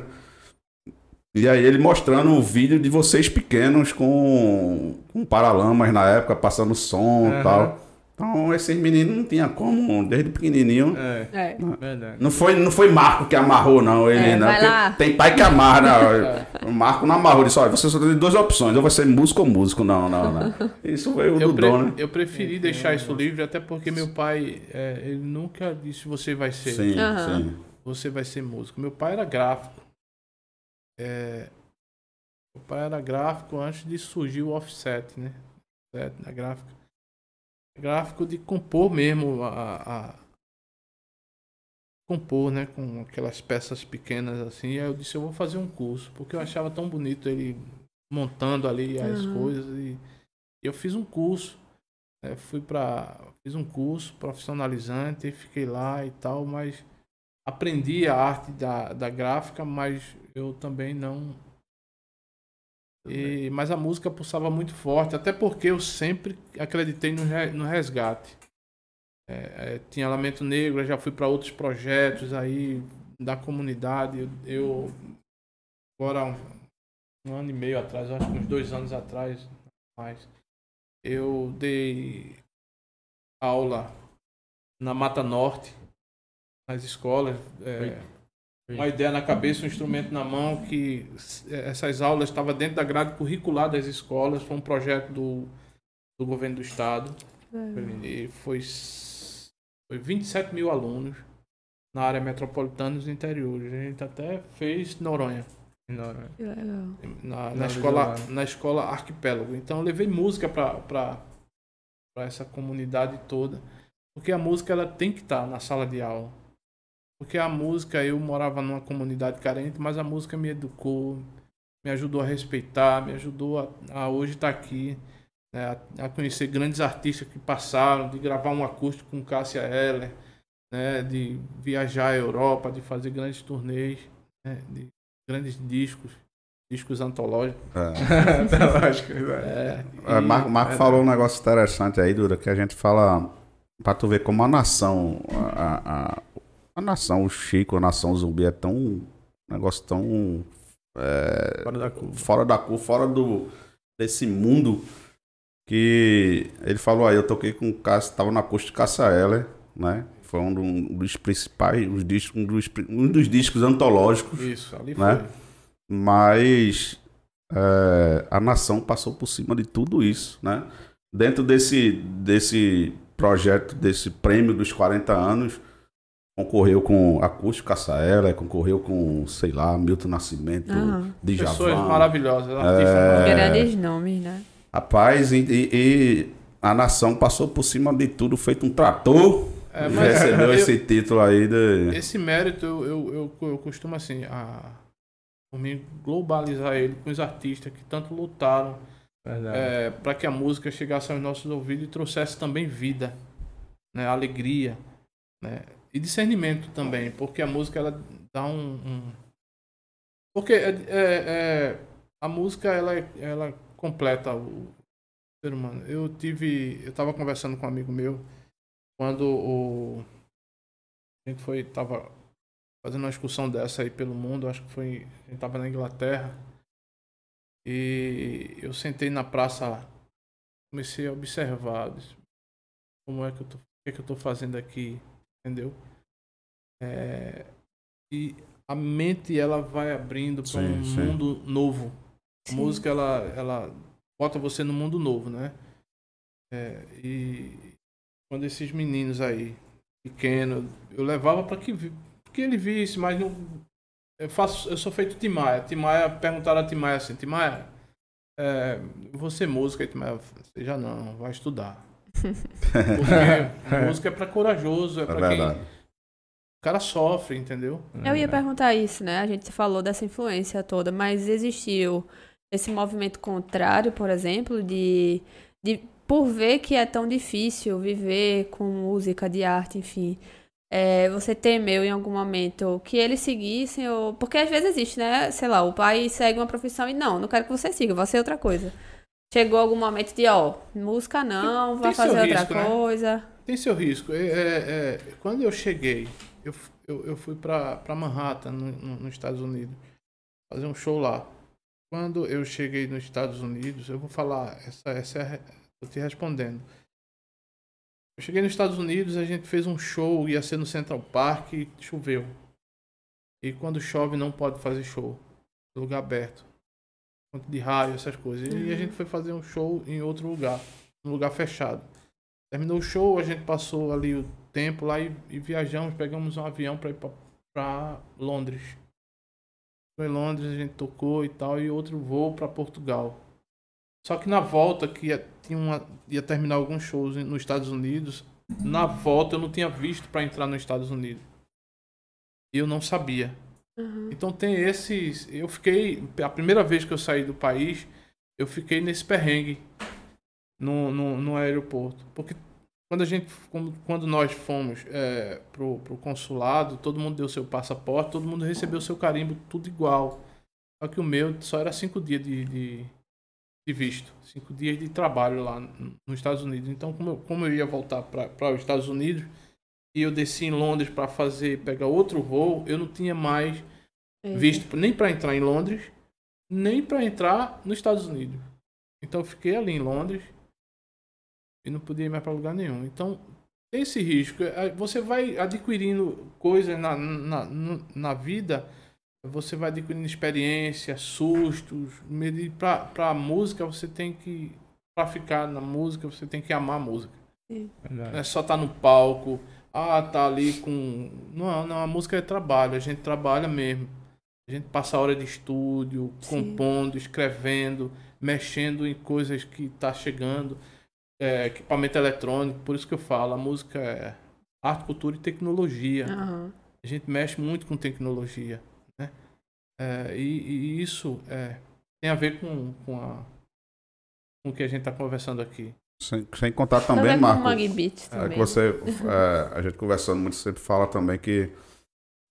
E aí ele mostrando o vídeo de vocês pequenos com, com paralamas na época, passando som e Aham. tal. Então esses meninos não tinha como, desde pequenininho. É, É. verdade. Não foi, não foi Marco que amarrou, não. Ele, É, não. vai porque lá. Tem pai que amarra, não. O Marco não amarrou. Ele disse: olha, você só tem duas opções. Ou vai ser músico ou músico. Não, não, não. Isso foi o Eu, do pre- dom, né? eu preferi deixar isso livre, até porque meu pai, é, ele nunca disse você vai ser, Sim, Aham. sim. você vai ser músico. Meu pai era gráfico. É, meu pai era gráfico antes de surgir o offset, né? Offset na gráfica. Gráfico de compor mesmo a, a- compor, né, com aquelas peças pequenas assim. E aí eu disse eu vou fazer um curso, porque eu achava tão bonito ele montando ali as Uhum. coisas e eu fiz um curso. né, fui para fiz um curso profissionalizante, fiquei lá e tal, mas aprendi a arte da, da gráfica, mas eu também não. E, mas a música pulsava muito forte, até porque eu sempre acreditei no, no resgate. É, é, tinha Lamento Negro, já fui para outros projetos aí da comunidade. Eu agora um, um ano e meio atrás, acho que uns dois anos atrás, mais, eu dei aula na Mata Norte, nas escolas. é, uma ideia na cabeça, um instrumento na mão, que essas aulas estavam dentro da grade curricular das escolas. Foi um projeto do, do governo do estado. E foi, foi 27 mil alunos na área metropolitana e nos interiores. A gente até fez Noronha. Noronha. Na, Na escola, na escola Arquipélago. Então eu levei música para essa comunidade toda. Porque a música ela tem que estar na sala de aula. Porque a música, eu morava numa comunidade carente, mas a música me educou, me ajudou a respeitar, me ajudou a, a hoje estar aqui, né, a, a conhecer grandes artistas que passaram, de gravar um acústico com Cássia Eller, né, de viajar à Europa, de fazer grandes turnês, né, de grandes discos, discos antológicos. É. Lógico, É, É, e- Marco, Marco é, falou um negócio interessante aí, Dura, que a gente fala pra tu ver como a nação, a, a, a nação, o Chico, a nação zumbi é tão. um negócio tão. é, Fora da curva. fora da cor, fora do desse mundo que ele falou aí, eu toquei com o Cássio, tava na costa de Cássia Eller, né? Foi um, do- um dos principais, os discos, um, dos, um dos discos antológicos, Isso, ali Né? foi. mas é, a nação passou por cima de tudo isso, né? Dentro desse, desse projeto, desse prêmio dos 40 anos, concorreu com Acústico Cassaela, concorreu com, sei lá, Milton Nascimento, Aham. Djavan. Pessoas maravilhosas, artistas É. maravilhosos. Grandes nomes, né? Rapaz, e, e- e a nação passou por cima de tudo, feito um trator. É, e mas recebeu eu- esse título aí de. Esse mérito eu, eu, eu, eu costumo assim, a, por mim, globalizar ele com os artistas que tanto lutaram Verdade. para que a música chegasse aos nossos ouvidos e trouxesse também vida, né, alegria, né, e discernimento também, porque a música ela dá um, um- porque é, é- é- a música ela ela completa o ser humano. Eu tive, eu estava conversando com um amigo meu quando o a gente foi tava fazendo uma excursão dessa aí pelo mundo, acho que foi a gente estava na Inglaterra e eu sentei na praça, comecei a observar como é que eu tô, o que, é que eu tô fazendo aqui, entendeu? É, e a mente ela vai abrindo para um sim. mundo novo. A Sim. música ela, ela bota você no mundo novo, né? É, e quando esses meninos aí, pequenos, eu levava para que, que ele visse, mas não. Eu, faço, eu sou feito Timaya. Timaya, perguntaram a Timaya assim: Timaya, é, você é música? E Timaya, você já não, vai estudar. Porque música é para corajoso, é, É para quem. verdade. O cara sofre, entendeu? Eu ia perguntar isso, né? A gente falou dessa influência toda, mas existiu esse movimento contrário, por exemplo, de, de por ver que é tão difícil viver com música, de arte, enfim. é, você temeu em algum momento que eles seguissem, ou... porque às vezes existe, né? Sei lá, o pai segue uma profissão e não, não quero que você siga, vai ser outra coisa. Chegou algum momento de, ó, música não, vai fazer outra risco, né? coisa. Tem seu risco. É, é, é, quando eu cheguei, eu, eu, eu fui para Manhattan, no, no- nos Estados Unidos, fazer um show lá. Quando eu cheguei nos Estados Unidos, eu vou falar, essa, essa é tô te respondendo. Eu cheguei nos Estados Unidos, a gente fez um show, ia ser no Central Park e choveu. E quando chove não pode fazer show. Lugar aberto. Conta de raio, essas coisas. E a Uhum. gente foi fazer um show em outro lugar, num lugar fechado. Terminou o show, a gente passou ali o tempo lá e, e viajamos, pegamos um avião para ir para Londres. Foi em Londres, a gente tocou e tal, e outro voo para Portugal. Só que na volta, que ia, tinha uma, ia terminar alguns shows nos Estados Unidos, na volta eu não tinha visto para entrar nos Estados Unidos. Eu não sabia. Uhum. Então tem esses. Eu fiquei. A primeira vez que eu saí do país, eu fiquei nesse perrengue no, no, no aeroporto. Porque quando a gente. Quando nós fomos é, pro, pro consulado, todo mundo deu seu passaporte, todo mundo recebeu seu carimbo, tudo igual. Só que o meu só era cinco dias de, de, de visto. Cinco dias de trabalho lá nos Estados Unidos. Então, como eu, como eu ia voltar para os Estados Unidos e eu desci em Londres para fazer, pegar outro voo, eu não tinha mais Eita. visto nem para entrar em Londres, nem para entrar nos Estados Unidos. Então eu fiquei ali em Londres e não podia ir mais para lugar nenhum. Então tem esse risco. Eh, Você vai adquirindo coisas na, na, na vida, você vai adquirindo experiência, sustos. Para a música, você tem que. Para ficar na música, você tem que amar a música. Não Verdade. é só estar no palco, ah, tá ali com. Não, não, a música é trabalho, a gente trabalha mesmo. A gente passa hora de estúdio, Sim. compondo, escrevendo, mexendo em coisas que tá chegando, é, equipamento eletrônico, por isso que eu falo, a música é arte, cultura e tecnologia. Aham. A gente mexe muito com tecnologia, né? É, e, e isso é, tem a ver com, com, a, com o que a gente está conversando aqui. Sem, sem contar Também com Marco. É que você, é, a gente conversando muito, sempre fala também que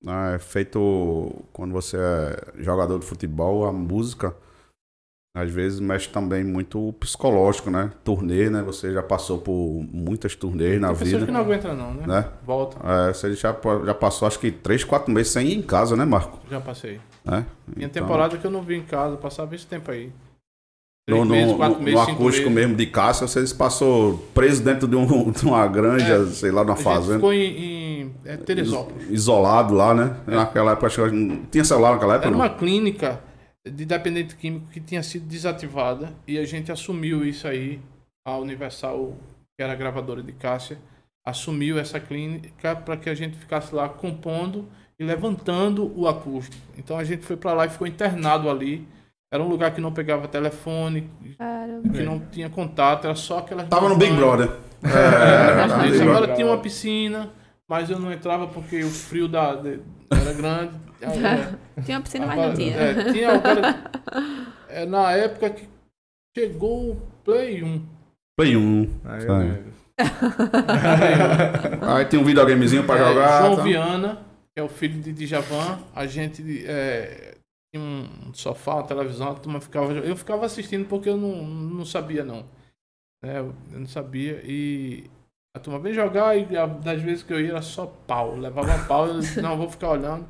né, é feito quando você é jogador de futebol, a música às vezes mexe também muito o psicológico, né? Turnê, né? Você já passou por muitas turnês na Tem pessoas vida, que não aguentam não, né? né? Volta, É, você já, já passou acho que 3, 4 meses sem ir em casa, né, Marco? já passei. Né? Tinha Então, temporada que eu não vim em casa, passava esse tempo aí. No, no, meses, no- meses, no cinco acústico meses. mesmo de Cássio, você passou preso dentro de, um- de uma granja, sei lá, numa A gente fazenda. ficou em, em é, Teresópolis. Isolado lá, né? Naquela época, acho que não tinha celular naquela época, Era não? uma clínica de dependente químico que tinha sido desativada e a gente assumiu isso aí. A Universal, que era a gravadora de Cássia, assumiu essa clínica para que a gente ficasse lá compondo e levantando o acústico. Então a gente foi para lá e ficou internado ali. Era um lugar que não pegava telefone, Caramba. que não tinha contato, era só aquelas. Tava no Big. Brother. É, É, Agora tinha uma piscina, mas eu não entrava porque o frio da, de- era grande. Aí, é, Tinha uma piscina, mas agora- não tinha. É, tinha agora, é, na época que chegou o Play 1. Play 1. Aí lembro. Aí tem um videogamezinho pra É, jogar. João tá? Viana, que é o filho de Djavan, a gente é, tinha um sofá, uma televisão, a turma ficava. Eu ficava assistindo porque eu não, não sabia, não. né, eu não sabia. E a turma vem jogar e das vezes que eu ia era só pau. Levava pau, eu disse, não, vou ficar olhando.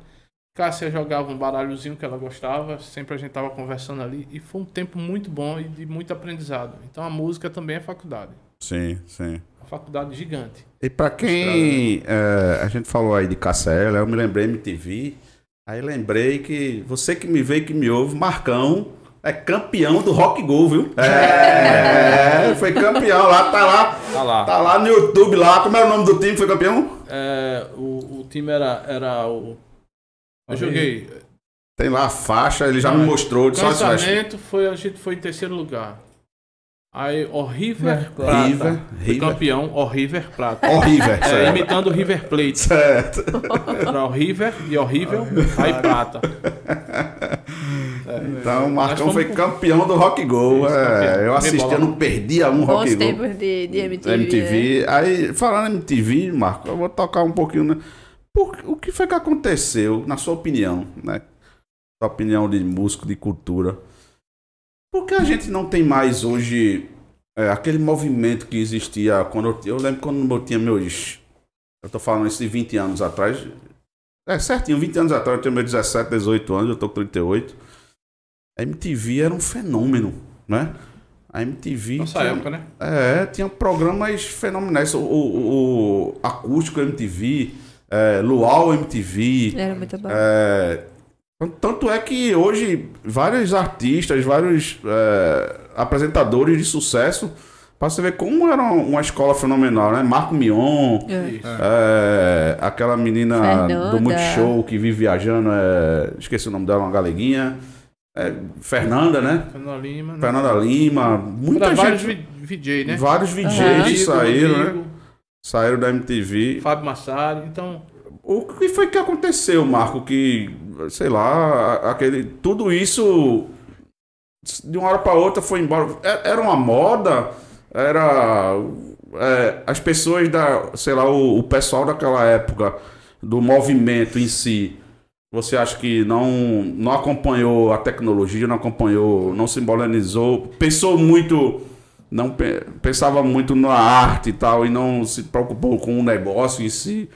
Cássia jogava um baralhozinho que ela gostava, sempre a gente tava conversando ali. E foi um tempo muito bom e de muito aprendizado. Então a música também é faculdade. Sim, sim. Uma faculdade gigante. E pra quem é, a gente falou aí de KCL, eu me lembrei MTV. Aí lembrei que você que me vê e que me ouve, Marcão é campeão do Rock Go, viu? É, foi campeão lá, tá lá, Tá lá. tá lá no YouTube lá. Como era o nome do time foi campeão? É, o, o time era, era o. Eu joguei. Tem lá a faixa, ele já me mostrou. Veste. Cansamento foi, a gente foi em terceiro lugar. Aí o River É, Prata. River, River. campeão, o River Prata. Horrível, É, certo. imitando o River Plate. certo. Era o River e horrível, aí Prata. Então o Marcão foi com- campeão do Rock Go. Isso, é, eu assisti, eu Bola. não perdia um Bons Rock Go. tempos de, de MTV. né? MTV. Aí, falando em MTV, Marco, eu vou tocar um pouquinho. Né? Por- o que foi que aconteceu, na sua opinião, né? Sua opinião de músico, de cultura. Por que a gente não tem mais hoje é, aquele movimento que existia quando eu, eu lembro quando eu tinha meus. Eu tô falando isso de 20 anos atrás. É certinho, 20 anos atrás, eu tinha meus 17, 18 anos, eu tô com 38. A MTV era um fenômeno, né? A MTV. Nossa tinha- época, né? é, tinha programas fenomenais. O, o- o Acústico MTV, é, Luau MTV. Era muito bom. é, tanto é que hoje vários artistas, vários é, apresentadores de sucesso, pra você ver como era uma escola fenomenal, né? Marco Mion, É. Isso. é, aquela menina Fernanda. do Multishow que vive viajando, é, esqueci o nome dela, uma galeguinha. É, Fernanda, né? Fernanda Lima. né? Fernanda Lima, muita Era vários gente. vi- VJ, né? Vários VJs Rodrigo, saíram, né? Saíram da MTV. Fábio Massari. Então, O que foi que aconteceu, Marco? Que, sei lá, aquele. Tudo isso de uma hora para outra foi embora. É- Era uma moda, era. é, as pessoas da. Sei lá, o, o pessoal daquela época, do movimento em si. Você acha que não, não acompanhou a tecnologia, não acompanhou, não se modernizou, pensou muito, não pe- pensava muito na arte e tal, e não se preocupou com o negócio em si.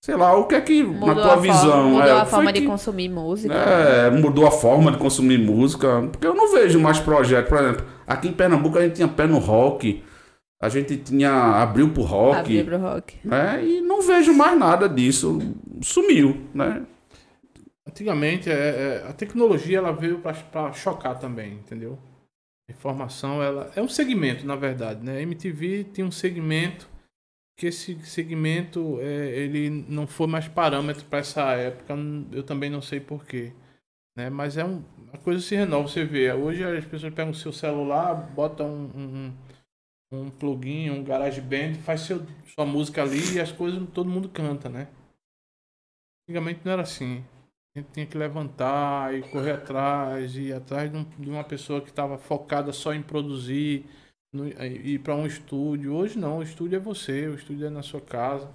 Sei lá, o que é que, na tua a visão, forma, mudou é, a forma que- de consumir música. é, mudou a forma de consumir música. Porque eu não vejo mais projetos. Por exemplo, aqui em Pernambuco a gente tinha pé no rock. A gente tinha. abriu pro rock. Abrir pro rock. né? E não vejo mais nada disso. Sumiu, né? antigamente, é, é, a tecnologia ela veio para chocar também, entendeu? A informação, ela é um segmento, na verdade, né? A MTV tinha um segmento que esse segmento é, ele não foi mais parâmetro para essa época. Eu também não sei porquê, né? Mas é um, a coisa se renova. Você vê, hoje as pessoas pegam o seu celular, botam um, um, um plugin, um garage band, faz seu, sua música ali e as coisas todo mundo canta, né? Antigamente não era assim. A gente tinha que levantar e correr atrás, e ir atrás de, um- de uma pessoa que estava focada só em produzir, no, ir para um estúdio. Hoje não, o estúdio é você, o estúdio é na sua casa.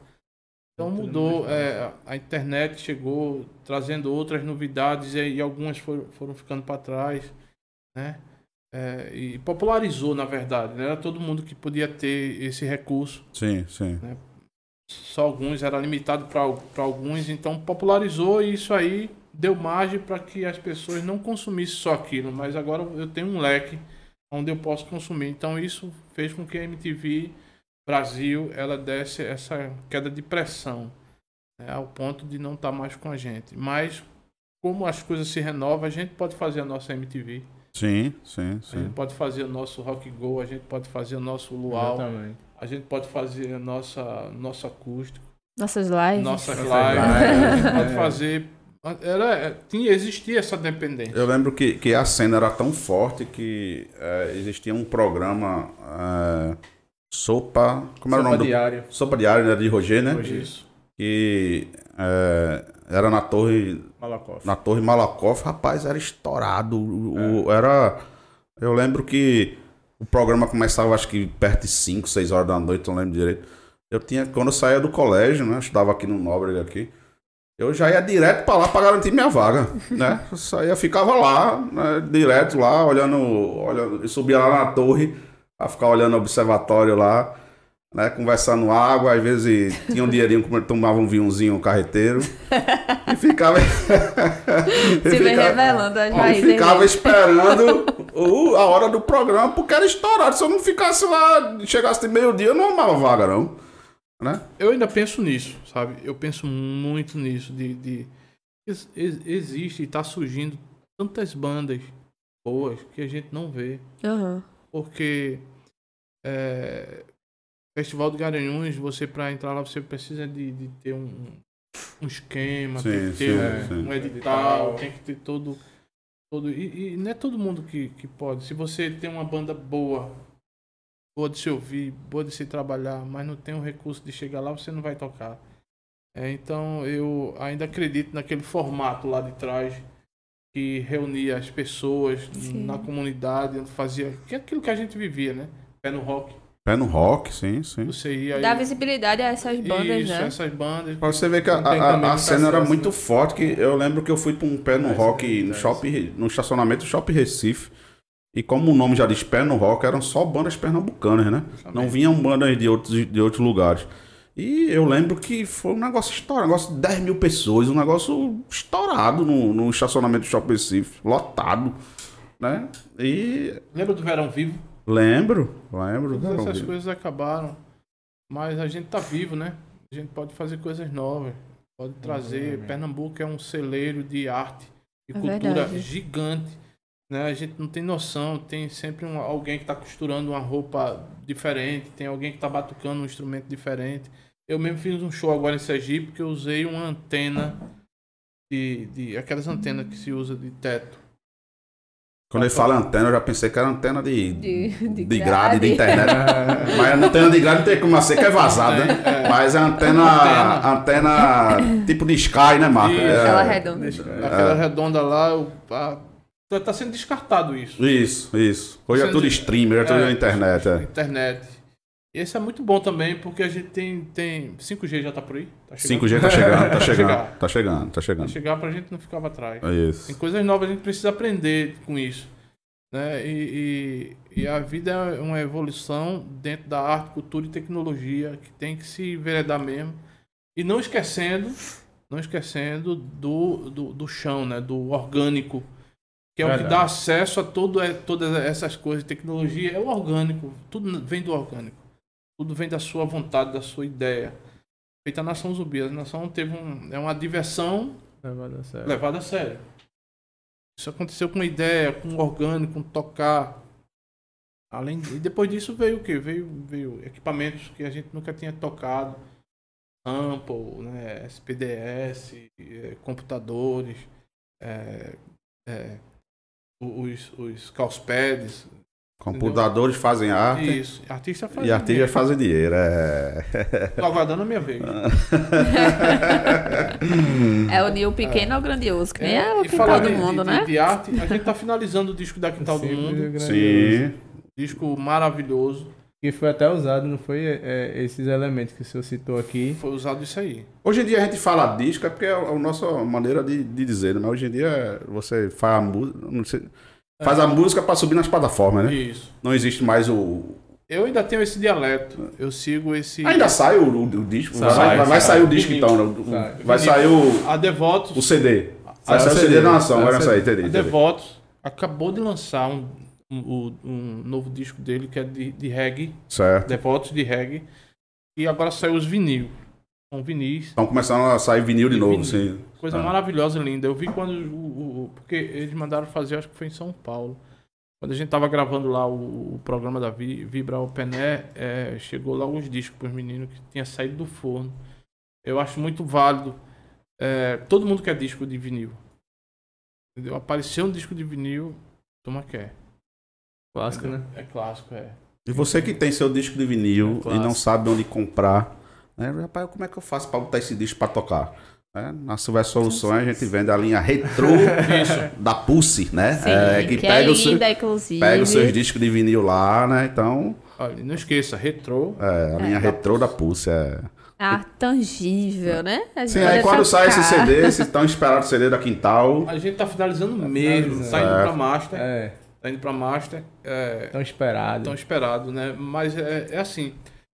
Então mudou, é, a- internet chegou trazendo outras novidades e, e algumas foram, foram ficando para trás, né? É, e popularizou, na verdade, né? Era todo mundo que podia ter esse recurso Sim, sim. só alguns, era limitado para alguns, então popularizou e isso aí deu margem para que as pessoas não consumissem só aquilo, mas agora eu tenho um leque onde eu posso consumir. Então isso fez com que a MTV Brasil ela desse essa queda de pressão né, ao ponto de não estar mais com a gente. Mas como as coisas se renovam, a gente pode fazer a nossa MTV, Sim, sim, a gente sim. pode fazer o nosso Rock Go, a gente pode fazer o nosso Luau, Exatamente. a gente pode fazer a nossa nosso acústico Nossas lives. nossas Nossas lives. lives, A gente pode é. fazer Era, é, tinha, existia essa dependência. Eu lembro que, que a cena era tão forte que é, existia um programa é, Sopa. Como era o Sopa nome do diária. Sopa Diária né, de Roger, né? Isso. Que é, era na torre Malakoff. na Torre Malakoff, rapaz, era estourado. O, o- era. Eu lembro que o programa começava acho que perto de 5, 6 horas da noite, não lembro direito. Eu tinha, quando eu saía do colégio, né? Eu estudava aqui no Nóbrega aqui. Eu já ia direto pra lá pra garantir minha vaga, né? Eu saía, ficava lá, né, direto lá, olhando, olhando, e subia lá na torre, a ficar olhando o observatório lá, né? Conversando água, às vezes tinha um dinheirinho, tomava um vinhozinho carreteiro, e ficava... e Se vem ficava- revelando as raízes. ficava esperando o- a hora do programa, porque era estourado. Se eu não ficasse lá, chegasse de meio-dia, eu não arrumava vaga, não. Né? Eu ainda penso nisso, sabe? Eu penso muito nisso. De, de... ex- ex- Existe e tá surgindo tantas bandas boas que a gente não vê. Aham. Porque é, Festival de Garanhuns, você para entrar lá, você precisa de, de ter um, um esquema, Sim, tem que ter sim, um, sim. um edital, tem que ter todo. todo e, e não é todo mundo que, que pode. Se você tem uma banda boa, boa de se ouvir, boa de se trabalhar, mas não tem o recurso de chegar lá, você não vai tocar. É, então eu ainda acredito naquele formato lá de trás que reunia as pessoas Sim. na comunidade, fazia é aquilo que a gente vivia, né? Pé no rock. Pé no rock, sim, sim. Você ia Dá aí- visibilidade a essas bandas, Isso, né? essas bandas. Pra você ver que a, a- a cena era muito forte, que eu lembro que eu fui pra um pé no É, rock isso, no é shopping, no estacionamento do Shopping Recife. E como o nome já diz pé no rock, eram só bandas pernambucanas, né? Não vinham bandas de outros, de outros lugares. E eu lembro que foi um negócio estourado, um negócio de 10 mil pessoas, um negócio estourado no, no estacionamento do Shopping Recife, lotado, né? E Lembra do Verão Vivo? lembro, lembro. Todas essas coisas acabaram. Mas a gente tá vivo, né? A gente pode fazer coisas novas. Pode trazer. Pernambuco é um celeiro de arte e É cultura verdade. gigante. Né? A gente não tem noção. Tem sempre um- alguém que está costurando uma roupa diferente. Tem alguém que está batucando um instrumento diferente. Eu mesmo fiz um show agora em Sergipe que eu usei uma antena de, de aquelas antenas que se usa de teto. Quando ele fala antena, eu já pensei que era antena de, De- de, de grade, de grade. internet. Mas a antena de grade não tem como ser que é vazada, né? É. Mas a antena, antena tipo de Sky, né, Marco? É, Aquela redonda. Aquela redonda lá, eu, a, tá, tá sendo descartado isso. Isso, isso. Hoje é tudo streamer, é tudo É, na internet. É. Internet. E esse é muito bom também, porque a gente tem, tem 5G já tá por aí. Tá 5G tá chegando, tá Vai chegando, chegar. tá chegando, tá chegando. chegar pra gente não ficar pra trás. É Tem isso. coisas novas, a gente precisa aprender com isso. Né? E, e, e a vida é uma evolução dentro da arte, cultura e tecnologia que tem que se veredar mesmo. E não esquecendo, não esquecendo do, do, do chão, né? do orgânico, que é o que dá acesso a todo, é- todas essas coisas. Tecnologia é o orgânico, tudo vem do orgânico. Tudo vem da sua vontade, da sua ideia. Feita a Nação Zumbi. A Nação teve um, é uma diversão Levado a sério. levado a sério. Isso aconteceu com ideia, com orgânico, com tocar. Além e depois disso veio o quê? Veio, veio equipamentos que a gente nunca tinha tocado. Sample, né, SPDS, eh, computadores, eh, eh, os, os causpads. Computadores fazem arte Isso. Artista faz. e artistas fazem dinheiro. É. Tô aguardando a minha vez. É o Nil pequeno ou grandioso, que nem é, o e quintal do de, mundo, de- né? de arte, a gente tá finalizando o disco da Quintal do Simples e Mundo. Sim. Disco maravilhoso. E foi até usado, não foi é, esses elementos que o senhor citou aqui. Foi usado isso aí. Hoje em dia a gente fala disco, é porque é a nossa maneira de, de dizer, né? Mas hoje em dia você faz a música. Faz a música pra subir nas plataformas, né? Isso. Não existe mais o. Eu ainda tenho esse dialeto. Eu sigo esse. Ainda sai o, o- o disco? Sai, vai, vai sai. sair o disco então, né? Sai. Vai sair o, A Devotos. o CD. Vai Sai sair o CD CD, da nação, vai sair, entendi. A. Devotos acabou de lançar um, um, um novo disco dele que é de, de reggae. Certo. Devotos de reggae. E agora saiu os vinil. São vinis. Estão começando a sair vinil de E novo, vinil. sim. Coisa Tá. maravilhosa, linda. Eu vi quando. O, o- porque eles mandaram fazer, acho que foi em São Paulo. Quando a gente tava gravando lá o, o programa da Vi- Vibra Open Air, é, chegou lá os discos pros meninos que tinha saído do forno. Eu acho muito válido é, todo mundo quer disco de vinil. Entendeu? Apareceu um disco de vinil, toma quer. Clássico, né? É clássico, é. E você que tem seu disco de vinil É e não sabe onde comprar, né? Rapaz, como é que eu faço pra botar esse disco pra tocar? É, na Silver Soluções a gente vende a linha retrô da Pulse, né? Sim, É, que, que é pega, o seu- linda, inclusive. pega os seus discos de vinil lá, né? Então, Olha, não esqueça, retrô. é, a linha retrô da Pulse. É. Ah, tangível, né? Sim, aí quando sai esse. CD, esse tão esperado CD da Quintal. A gente tá finalizando mesmo, finalizando. tá indo É. pra Master. É, Tá indo pra Master. É, tão esperado. tão esperado, né? Mas é, é assim,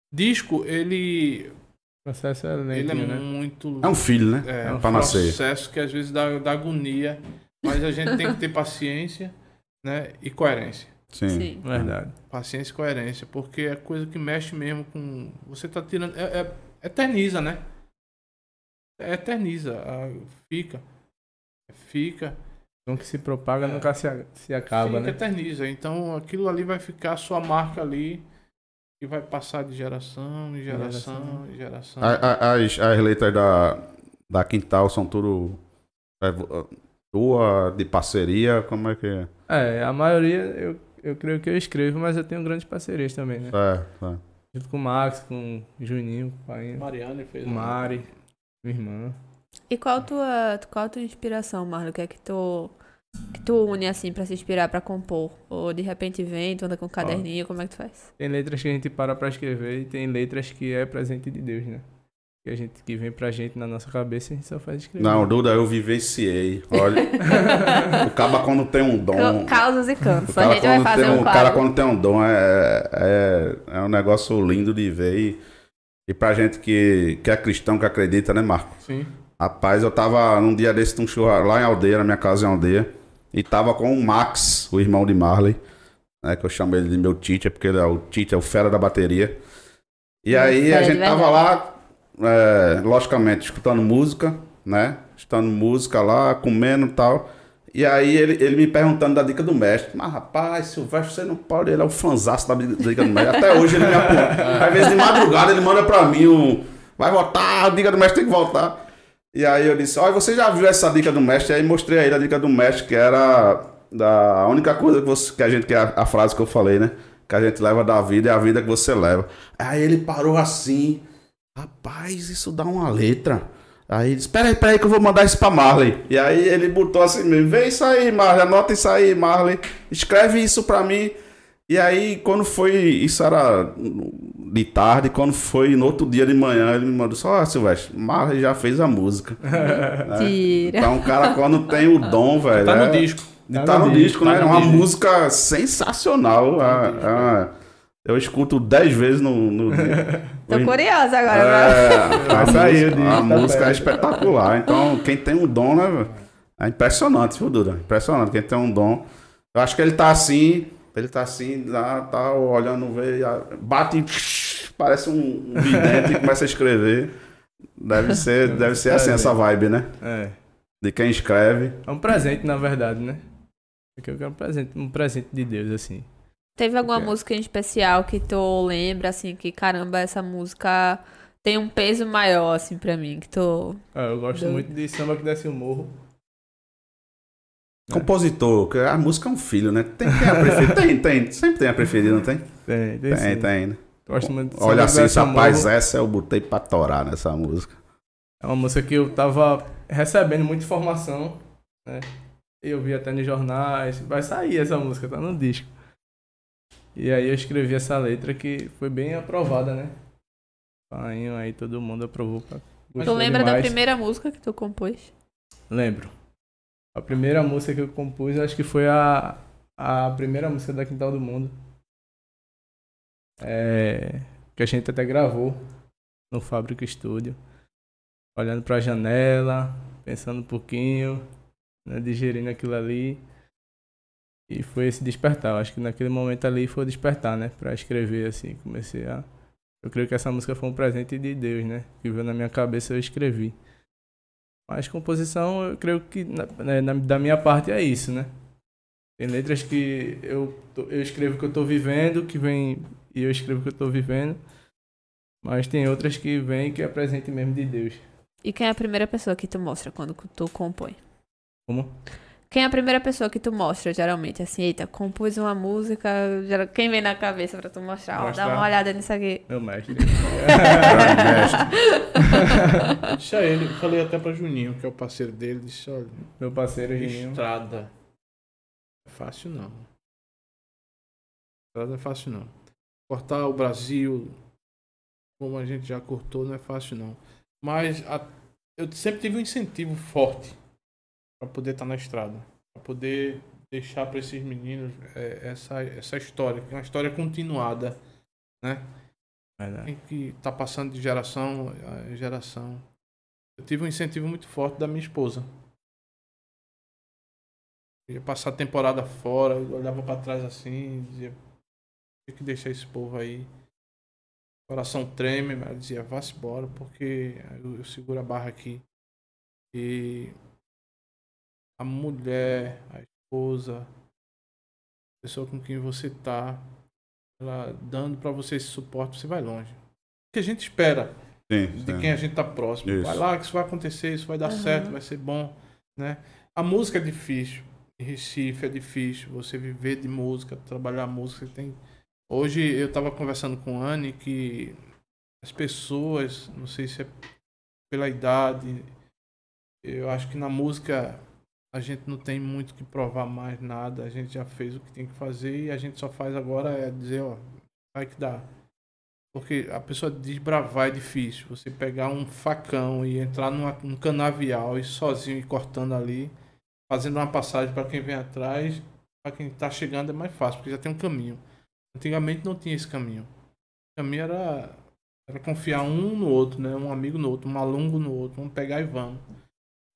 disco, ele, O processo é ele é né? muito... É um filho, né? É, É um pra nascer. processo que às vezes dá, dá agonia, mas a gente tem que ter paciência né, e coerência. Sim. Sim. Verdade. Paciência e coerência, porque é coisa que mexe mesmo com. Você tá tirando. É, é- eterniza, né? É, Eterniza. Fica. Fica. Então que se propaga nunca se, se acaba, fica, né? eterniza. Então aquilo ali vai ficar a sua marca ali. E vai passar de geração em geração em geração. As, as letras da, da Quintal são tudo. é, tua, de parceria, como é que é? É, a maioria eu, eu creio que eu escrevo, mas eu tenho grandes parcerias também, né? É, é. Junto com o Max, com o Juninho, com o Painho, Mariana fez. com o Mari, minha irmã. E qual a tua, qual a tua inspiração, Marlon? O que é que tu, que tu une, assim, pra se inspirar pra compor? Ou de repente vem, tu anda com um caderninho, como é que tu faz? Tem letras que a gente para pra escrever e tem letras que é presente de Deus, né? Que a gente que vem pra gente na nossa cabeça e a gente só faz escrever. Não, Duda, eu vivenciei. Olha, o caba quando tem um dom. Ca- Causas e cantos. A cara, gente vai fazer um um, o cara quando tem um dom é, é, é um negócio lindo de ver. E, e pra gente que, que é cristão, que acredita, né, Marco? Sim. Rapaz, eu tava num dia desse num churrasco lá em Aldeia, na minha casa em Aldeia, e tava com o Max, o irmão de Marley, né, que eu chamo ele de meu teacher, porque ele é o teacher, é o fera da bateria. E Hum, aí a gente tava lá, é, logicamente, escutando música, né, escutando música lá, comendo e tal. E aí ele, ele me perguntando da dica do mestre. Mas rapaz, Silvestre, você não pode, ele é o fanzaço da dica do mestre. Até hoje ele me aponta. Às vezes de madrugada ele manda pra mim um... Vai voltar, a dica do mestre tem que voltar. E aí eu disse, olha, você já viu essa dica do mestre? E aí mostrei a ele a dica do mestre, que era da a única coisa que, você, que a gente, que é a, a frase que eu falei, né? Que a gente leva da vida é a vida que você leva. Aí ele parou assim, rapaz, isso dá uma letra. Aí ele disse, peraí, peraí que eu vou mandar isso pra Marley. E aí ele botou assim mesmo, vê isso aí, Marley, anota isso aí, Marley. Escreve isso pra mim. E aí, quando foi, isso era de tarde, quando foi no outro dia de manhã, ele me mandou só, ah, Silvestre, Marley já fez a música. né? Tira. Então o cara quando tem o dom, velho. Tá é- no disco. de Tá tá no no disco, disco, tá né? É no uma disco. música sensacional. É- é- eu escuto 10 vezes no. no Tô no- curiosa agora. é, Vai a sair música, disco, a tá música é espetacular. Então, quem tem um dom, né? velho? É impressionante, viu, Duda? Impressionante. Quem tem um dom. Eu acho que ele tá assim. Ele tá assim, lá, tá olhando, vê, bate, parece um, um vidente e começa a escrever. Deve ser, deve ser assim essa vibe, né? É. De quem escreve. É um presente, na verdade, né? Porque eu quero um presente, um presente de Deus, assim. Teve alguma Ok. música em especial que tu lembra, assim, que caramba, essa música tem um peso maior, assim, pra mim, que tu... Ah, eu gosto Do- muito de samba que desce o morro. Compositor, que a música é um filho, né? Tem, a preferida, tem, tem, sempre tem a preferida, não tem? Tem, tem, Tem, sim. tem. né? Gosto muito de Olha assim, rapaz, morro. essa eu botei pra torar nessa música. É uma música que eu tava recebendo muita informação, né? Eu vi até nos jornais, vai sair essa música, tá no disco. E aí eu escrevi essa letra que foi bem aprovada, né? Painho aí todo mundo aprovou. Pra... Tu lembra da demais. primeira música que tu compôs? Lembro. A primeira música que eu compus, acho que foi a, a primeira música da Quintal do Mundo. É, que a gente até gravou no Fábrica Estúdio. Olhando pra janela, pensando um pouquinho, né, digerindo aquilo ali. E foi esse despertar. Eu acho que naquele momento ali foi despertar, né? Pra escrever assim. Comecei a. Eu creio que essa música foi um presente de Deus, né? Que veio na minha cabeça eu escrevi. Mas composição, eu creio que na- né, na- da minha parte é isso, né? Tem letras que eu, eu escrevo que eu tô vivendo, que vem e eu escrevo que eu tô vivendo. Mas tem outras que vêm que é presente mesmo de Deus. E quem é a primeira pessoa que tu mostra quando tu compõe? Como? Quem é a primeira pessoa que tu mostra, geralmente? Assim, eita, compus uma música. Quem vem na cabeça pra tu mostrar? Ó, dá uma olhada nisso aqui. Meu mestre. Deixa ele, falei até pra Juninho, que é o parceiro dele, disse, olha, Meu parceiro Juninho. estrada. Não é fácil não. Estrada não é fácil não. Cortar o Brasil, como a gente já cortou, não é fácil não. Mas a- eu sempre tive um incentivo forte para poder estar na estrada. Para poder deixar para esses meninos é, essa, essa história, que é uma história continuada, né? Verdade. Que tá passando de geração a geração. Eu tive um incentivo muito forte da minha esposa. Eu ia passar a temporada fora, eu olhava pra trás assim, dizia, tem que deixar esse povo aí. O coração treme, mas dizia, vá-se embora, porque eu, eu seguro a barra aqui. E a mulher, a esposa, a pessoa com quem você tá, ela dando pra você esse suporte, você vai longe. O que a gente espera Sim, de sim. quem a gente tá próximo. Isso. Vai lá que isso vai acontecer, isso vai dar Aham. certo, vai ser bom, né? A música é difícil. Em Recife é difícil você viver de música, trabalhar música, você tem Hoje eu tava conversando com a Anne que as pessoas, não sei se é pela idade, eu acho que na música a gente não tem muito que provar mais nada, a gente já fez o que tem que fazer e a gente só faz agora é dizer, ó, vai que dá. Porque a pessoa desbravar é difícil. Você pegar um facão e entrar numa, num canavial e sozinho e cortando ali, fazendo uma passagem para quem vem atrás, para quem está chegando é mais fácil, porque já tem um caminho. Antigamente não tinha esse caminho. O caminho era, era confiar um no outro, né? Um amigo no outro, um malungo no outro, vamos pegar e vamos.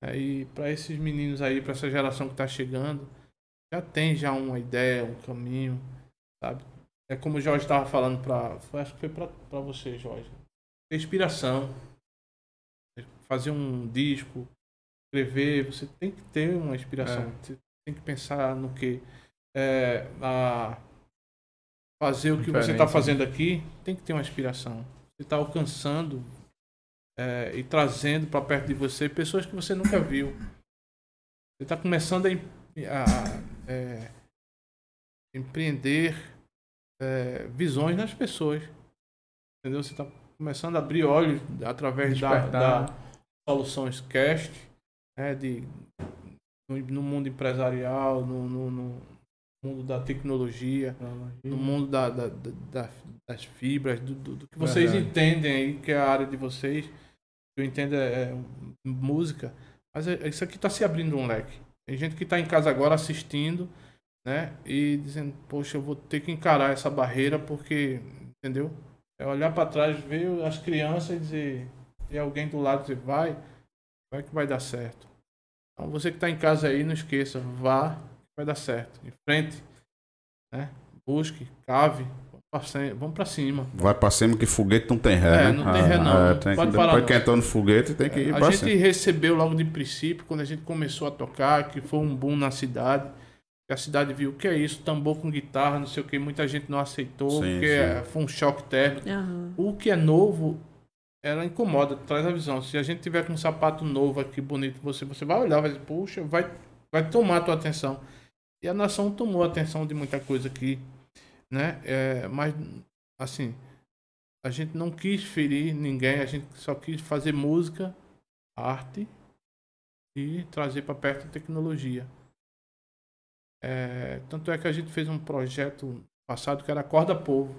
Aí para esses meninos aí, para essa geração que está chegando, já tem já uma ideia, um caminho, sabe? É como o Jorge estava falando para, acho que foi para você, Jorge. Inspiração, fazer um disco, escrever, você tem que ter uma inspiração. É. Você tem que pensar no que é, a fazer o que você está Diferente. fazendo aqui, tem que ter uma inspiração. Você está alcançando é, e trazendo para perto de você pessoas que você nunca viu. Você está começando a, a, é, empreender é, visões nas pessoas. Entendeu? Você está começando a abrir olhos através da, da Soluções Cast, né, de, no, no mundo empresarial, no, no- no mundo da tecnologia, no mundo da, da- da- da- das fibras, do, do- do que vocês Verdade. entendem aí, que é a área de vocês. Eu entendo é, é música, mas é- isso aqui está se abrindo um leque. Tem gente que está em casa agora assistindo, né? E dizendo, poxa, eu vou ter que encarar essa barreira porque, entendeu? É olhar para trás, ver as crianças e dizer, tem alguém do lado dizer, vai, vai que vai dar certo. Então você que está em casa aí, não esqueça, vá, vai dar certo. Em frente, né? Busque, cave, vamos para cima. Vai pra cima que foguete não tem ré, É, né? não tem ré, não. Não tem pode que, parar, depois não. que entrou no foguete tem que ir A gente cima. recebeu logo de princípio, quando a gente começou a tocar, que foi um boom na cidade. Que a cidade viu o que é isso, tambor com guitarra, não sei o que, muita gente não aceitou, Sim, porque sim. é- foi um choque térmico. Aham. O que é novo, ela incomoda, traz a visão. Se a gente tiver com um sapato novo aqui, bonito, você, você vai olhar, vai dizer, puxa, vai, vai tomar a tua atenção. E a nação tomou atenção de muita coisa aqui, né? É, mas, assim, a gente não quis ferir ninguém, a gente só quis fazer música, arte e trazer para perto a tecnologia. É, tanto é que a gente fez um projeto passado que era Corda Povo.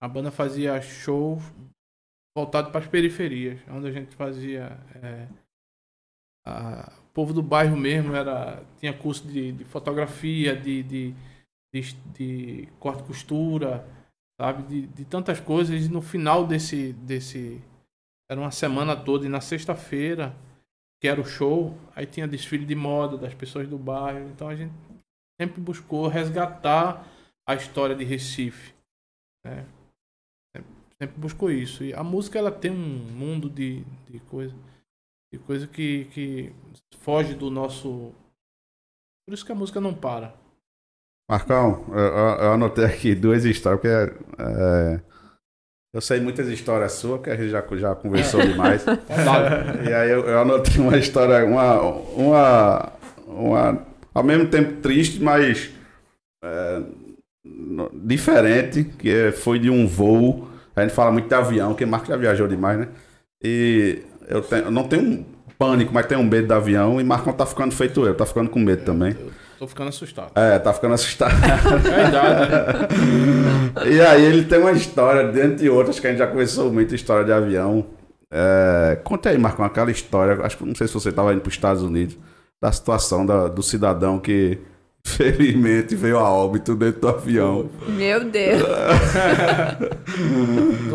A banda fazia show voltado para as periferias, onde a gente fazia. é, a- o povo do bairro mesmo era tinha curso de, de fotografia, de, de, de, de corte costura, sabe? De, de tantas coisas. E no final desse, desse. Era uma semana toda, e na sexta-feira, que era o show, aí tinha desfile de moda das pessoas do bairro. Então a gente sempre buscou resgatar a história de Recife. né? Sempre- buscou isso. E a música ela tem um mundo de, de coisa, de coisa que, que foge do nosso. Por isso que a música não para. Marcão, eu, eu- anotei aqui duas histórias, porque é, Eu sei muitas histórias suas, que a gente já, já conversou demais. e aí eu, eu anotei uma história, uma, uma, uma. Ao mesmo tempo triste, mas. é, diferente, que é- foi de um voo. A gente fala muito de avião, quem Marco já viajou demais, né? E eu, tenho, eu não tenho um pânico, mas tenho um medo de avião. E Marcão tá ficando feito eu, tá ficando com medo também. Tô ficando assustado. É, tá ficando assustado. É a idade, né? E aí ele tem uma história, dentre outras, que a gente já conversou muito, história de avião. É, conta aí, Marcão, aquela história, acho que não sei se você estava indo para os Estados Unidos, da situação da- do cidadão que felizmente veio a óbito dentro do avião. Meu Deus.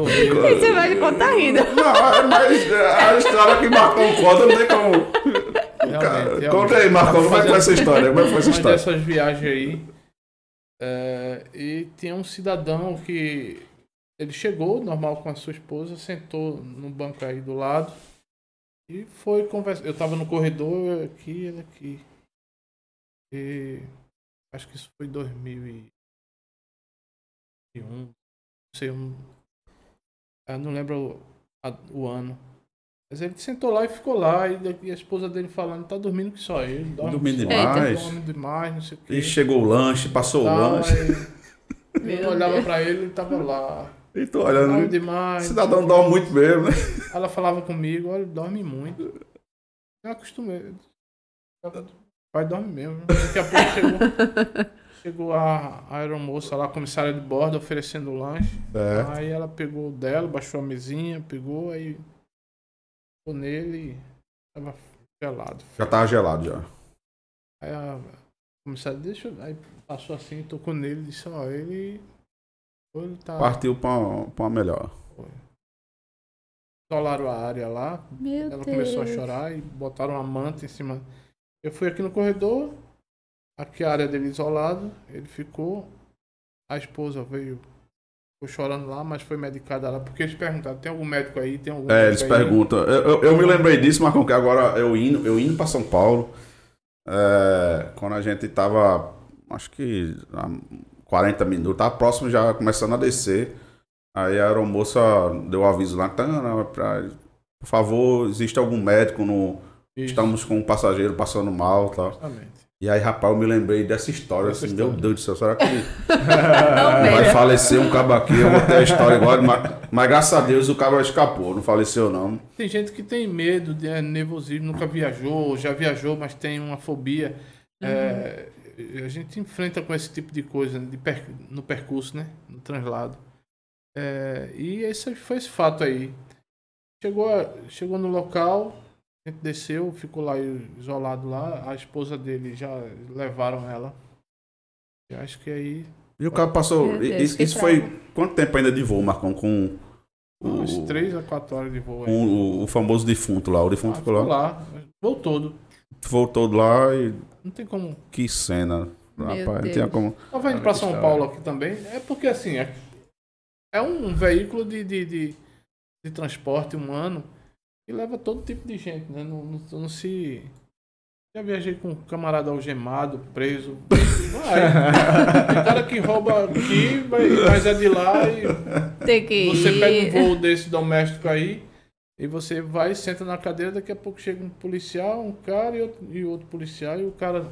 Vendo. Você vai me contar ainda. Não, mas a história que Marcão conta não tem como. Realmente, realmente. Conta aí, Marcão, como é que foi essa história? Como é que foi essa história? dessas viagens aí. é, e tinha um cidadão que ele chegou normal com a sua esposa, sentou no banco aí do lado e foi conversar. Eu tava no corredor, aqui, ele aqui. E acho que isso foi 2001. Não sei, um, eu não lembro o, a- o ano. Mas ele sentou lá e ficou lá, e, e a esposa dele falando, tá dormindo que só ele. Dorme Dormindo demais. Dorme demais, não sei o quê. E chegou o lanche, passou o Tal, lanche. aí Meu Eu olhava pra ele, ele tava lá. E tô Dorme olhando. O demais. cidadão o dorme muito mesmo, né? Ela falava comigo, olha, dorme muito. Eu acostumei. O pai dorme mesmo. Daqui a pouco chegou, chegou a, a aeromoça lá, a comissária de bordo, oferecendo lanche. É. Aí ela pegou o dela, baixou a mesinha, pegou, aí ficou nele e tava gelado. Já tava gelado já. Aí a comissária, deixa eu... Aí passou assim, tocou nele, disse, ó, ele... Ele tá... Partiu pra, pra uma melhor. Isolaram a área lá, Meu ela Deus. começou a chorar e botaram uma manta em cima. Eu fui aqui no corredor, aqui a área dele isolado, ele ficou, a esposa veio, ficou chorando lá, mas foi medicada lá, porque eles perguntaram, tem algum médico aí, tem algum É, eles aí? perguntam. Eu, eu, eu me lembrei disso, Marcão, que agora eu indo, eu indo pra São Paulo, é, quando a gente tava, acho que a 40 minutos, tava próximo já começando a descer. Aí a aeromoça deu o aviso lá, pra, por favor, existe algum médico no. Isso, Estamos com um passageiro passando mal e tal. Justamente. E aí, rapaz, eu me lembrei dessa história, Essa assim, história. meu Deus do céu, será que Não, vai falecer um cabo aqui? Eu vou ter a história igual, mas, mas graças a Deus o cabo escapou, não faleceu não. Tem gente que tem medo, de é, nervosismo, nunca viajou, já viajou, mas tem uma fobia. É, a gente enfrenta com esse tipo de coisa de per- no percurso, né? No translado. É, e esse foi esse fato aí. Chegou, a- chegou no local, a gente desceu, ficou lá isolado lá. A esposa dele já levaram ela. Eu acho que aí E o cabo passou. Deus, isso isso foi. Quanto tempo ainda de voo, Marcão? Com o, umas três a quatro horas de voo. aí. com o, o famoso defunto lá. O Ah, defunto ficou ficou lá. lá, voo todo. Voltou lá e. Não tem como Que cena. Meu Rapaz, não tinha como. Tava indo Ah, pra São. Paulo aqui também. É porque assim, é, é um veículo de, de, de, de transporte humano que leva todo tipo de gente, né? Não, não, não se. Já viajei com um camarada algemado, preso. Vai. Tem cara que rouba aqui, vai- mas é de lá e Tem que ir. você pega um voo desse doméstico aí e você vai, senta na cadeira, daqui a pouco chega um policial, um cara e outro, e outro policial, e o cara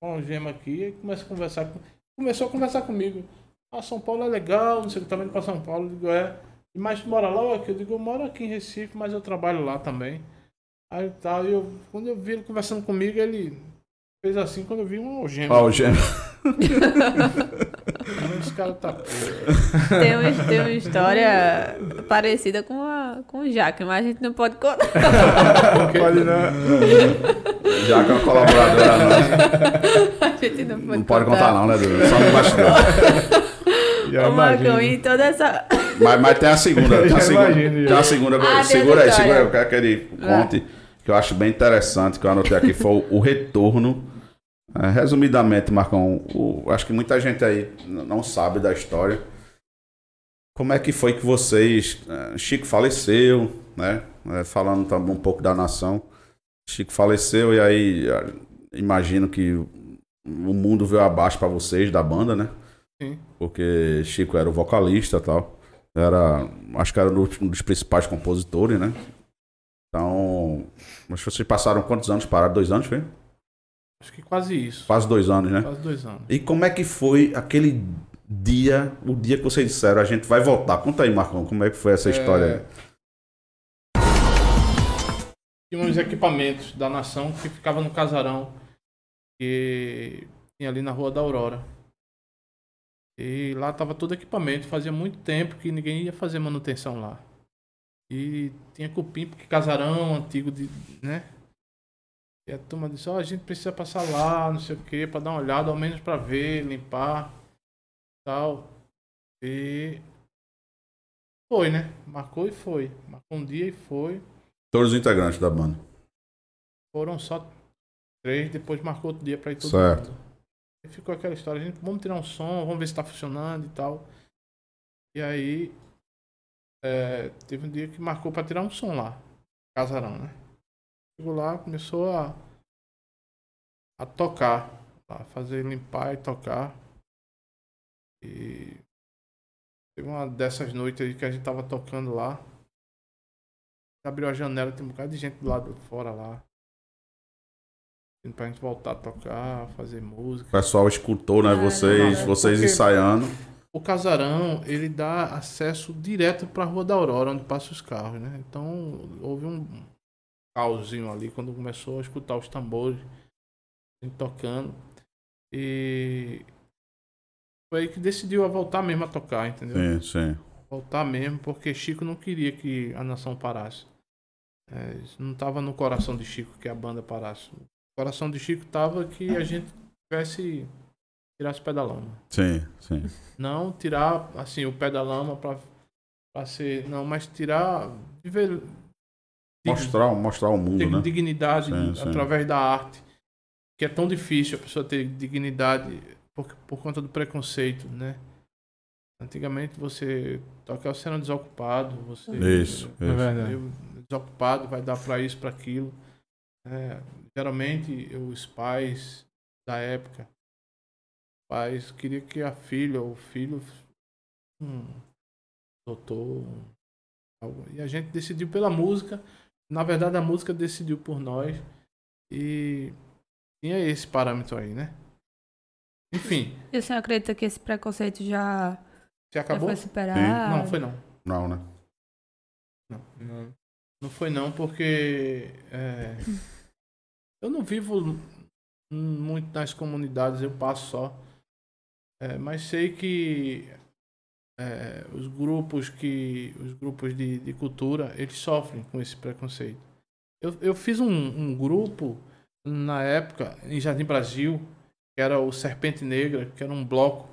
com uma gema aqui e começa a conversar com, Começou a conversar comigo. Ah, São Paulo é legal, não sei o que, tá vindo pra São Paulo. Eu digo, é. Mas tu mora lá ou aqui? Eu digo, eu moro aqui em Recife, mas eu trabalho lá também. Aí tal, e eu, quando eu vi ele conversando comigo, ele fez assim quando eu vi um algema. O gêmeo. Esse cara tá. Tem, uma, tem uma história parecida com, a, com o Jaque, mas a gente não pode contar. Pode não. Já que é uma colaboradora, não. A gente não pode, Não pode contar, não, né, Dudu? Só no bastidor. Ô, Marcão, e toda essa. Mas, mas tem a segunda. Tem a segunda. imagino. Tem a segunda. Ah, segura aí, segura aí. Eu quero que ele conte. Que eu acho bem interessante, que eu anotei aqui, foi o, retorno. É, resumidamente, Marcão, o- acho que muita gente aí não sabe da história. Como é que foi que vocês. eh, Chico faleceu, né? Falando também um pouco da nação. Chico faleceu e aí imagino que o o mundo veio abaixo pra vocês da banda, né? Sim. Porque Chico era o vocalista e tal. Era, acho que era um dos- principais compositores, né? Então, mas vocês passaram quantos anos parados? Dois anos, foi? Acho que quase isso. Quase dois anos, né? Quase dois anos. E como é que foi aquele dia, o dia que vocês disseram, a gente vai voltar? Conta aí, Marcão, como é que foi essa história? Tinha uns equipamentos da nação que ficava no casarão que tinha ali na Rua da Aurora. E lá tava todo equipamento, fazia muito tempo que ninguém ia fazer manutenção lá. E tinha cupim, porque casarão antigo de, né? E a turma disse, ó, a gente precisa passar lá, não sei o que, pra dar uma olhada, ao menos pra ver, limpar, tal. E foi, né? Marcou e foi. Marcou um dia e foi. Todos os integrantes da banda. Foram só três, depois marcou outro dia pra ir todo Certo. mundo. E ficou aquela história, gente, vamos tirar um som, vamos ver se tá funcionando e tal. E aí, é, teve um dia que marcou pra tirar um som lá, casarão, né? Chegou lá, começou a, a tocar, a fazer limpar e tocar. E teve uma dessas noites aí que a gente tava tocando lá. Abriu a janela, tem um bocado de gente do lado de fora lá. Pra gente voltar a tocar, fazer música. O pessoal escutou, né? Ah, Vocês, não, vocês porque- ensaiando. O casarão, ele dá acesso direto para a Rua da Aurora, onde passam os carros, né? Então, houve um caosinho ali quando começou a escutar os tambores a gente tocando. E foi aí que decidiu a voltar mesmo a tocar, entendeu? Sim, sim. Voltar mesmo, porque Chico não queria que a nação parasse. É, não estava no coração de Chico que a banda parasse. O coração de Chico tava que a gente tivesse tirasse o pé da lama. Sim, sim. Não tirar assim o pé da lama pra, pra ser. Não, mas tirar. Viver. Mostrar, mostrar ao mundo, dig- né? dignidade Sim, sim. através da arte. Que é tão difícil a pessoa ter dignidade por, por conta do preconceito, né? Antigamente você tocar era um desocupado, você Isso, é, isso. eu- desocupado, vai dar pra isso, pra aquilo. É, geralmente os pais da época, pais queriam que a filha ou o filho um doutor, algo. e a gente decidiu pela música. Na verdade a música decidiu por nós e tinha esse parâmetro aí, né? Enfim, E o senhor acredita que esse preconceito já, já acabou? foi superado? Não, foi não. Não, né? Não. Não foi não, porque é, eu não vivo muito nas comunidades, eu passo só. É, mas sei que é, os grupos que. os grupos de, de cultura, eles sofrem com esse preconceito. Eu, eu fiz um, um grupo na época, em Jardim Brasil, que era o Serpente Negra, que era um bloco.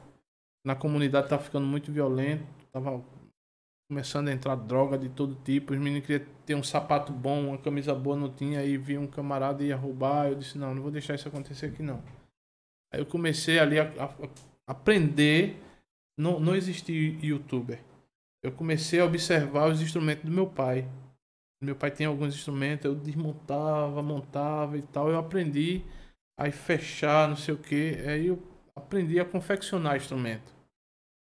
Na comunidade estava ficando muito violento, tava começando a entrar droga de todo tipo. Os meninos queriam ter um sapato bom, uma camisa boa, não tinha. Aí via um camarada e ia roubar. Eu disse: Não, não vou deixar isso acontecer aqui não. Aí eu comecei ali a, a- a aprender. Não, não existia youtuber. Eu comecei a observar os instrumentos do meu pai. Meu pai tinha alguns instrumentos, eu desmontava, montava e tal. Eu aprendi a fechar, não sei o que. Aí eu aprendi a confeccionar instrumento.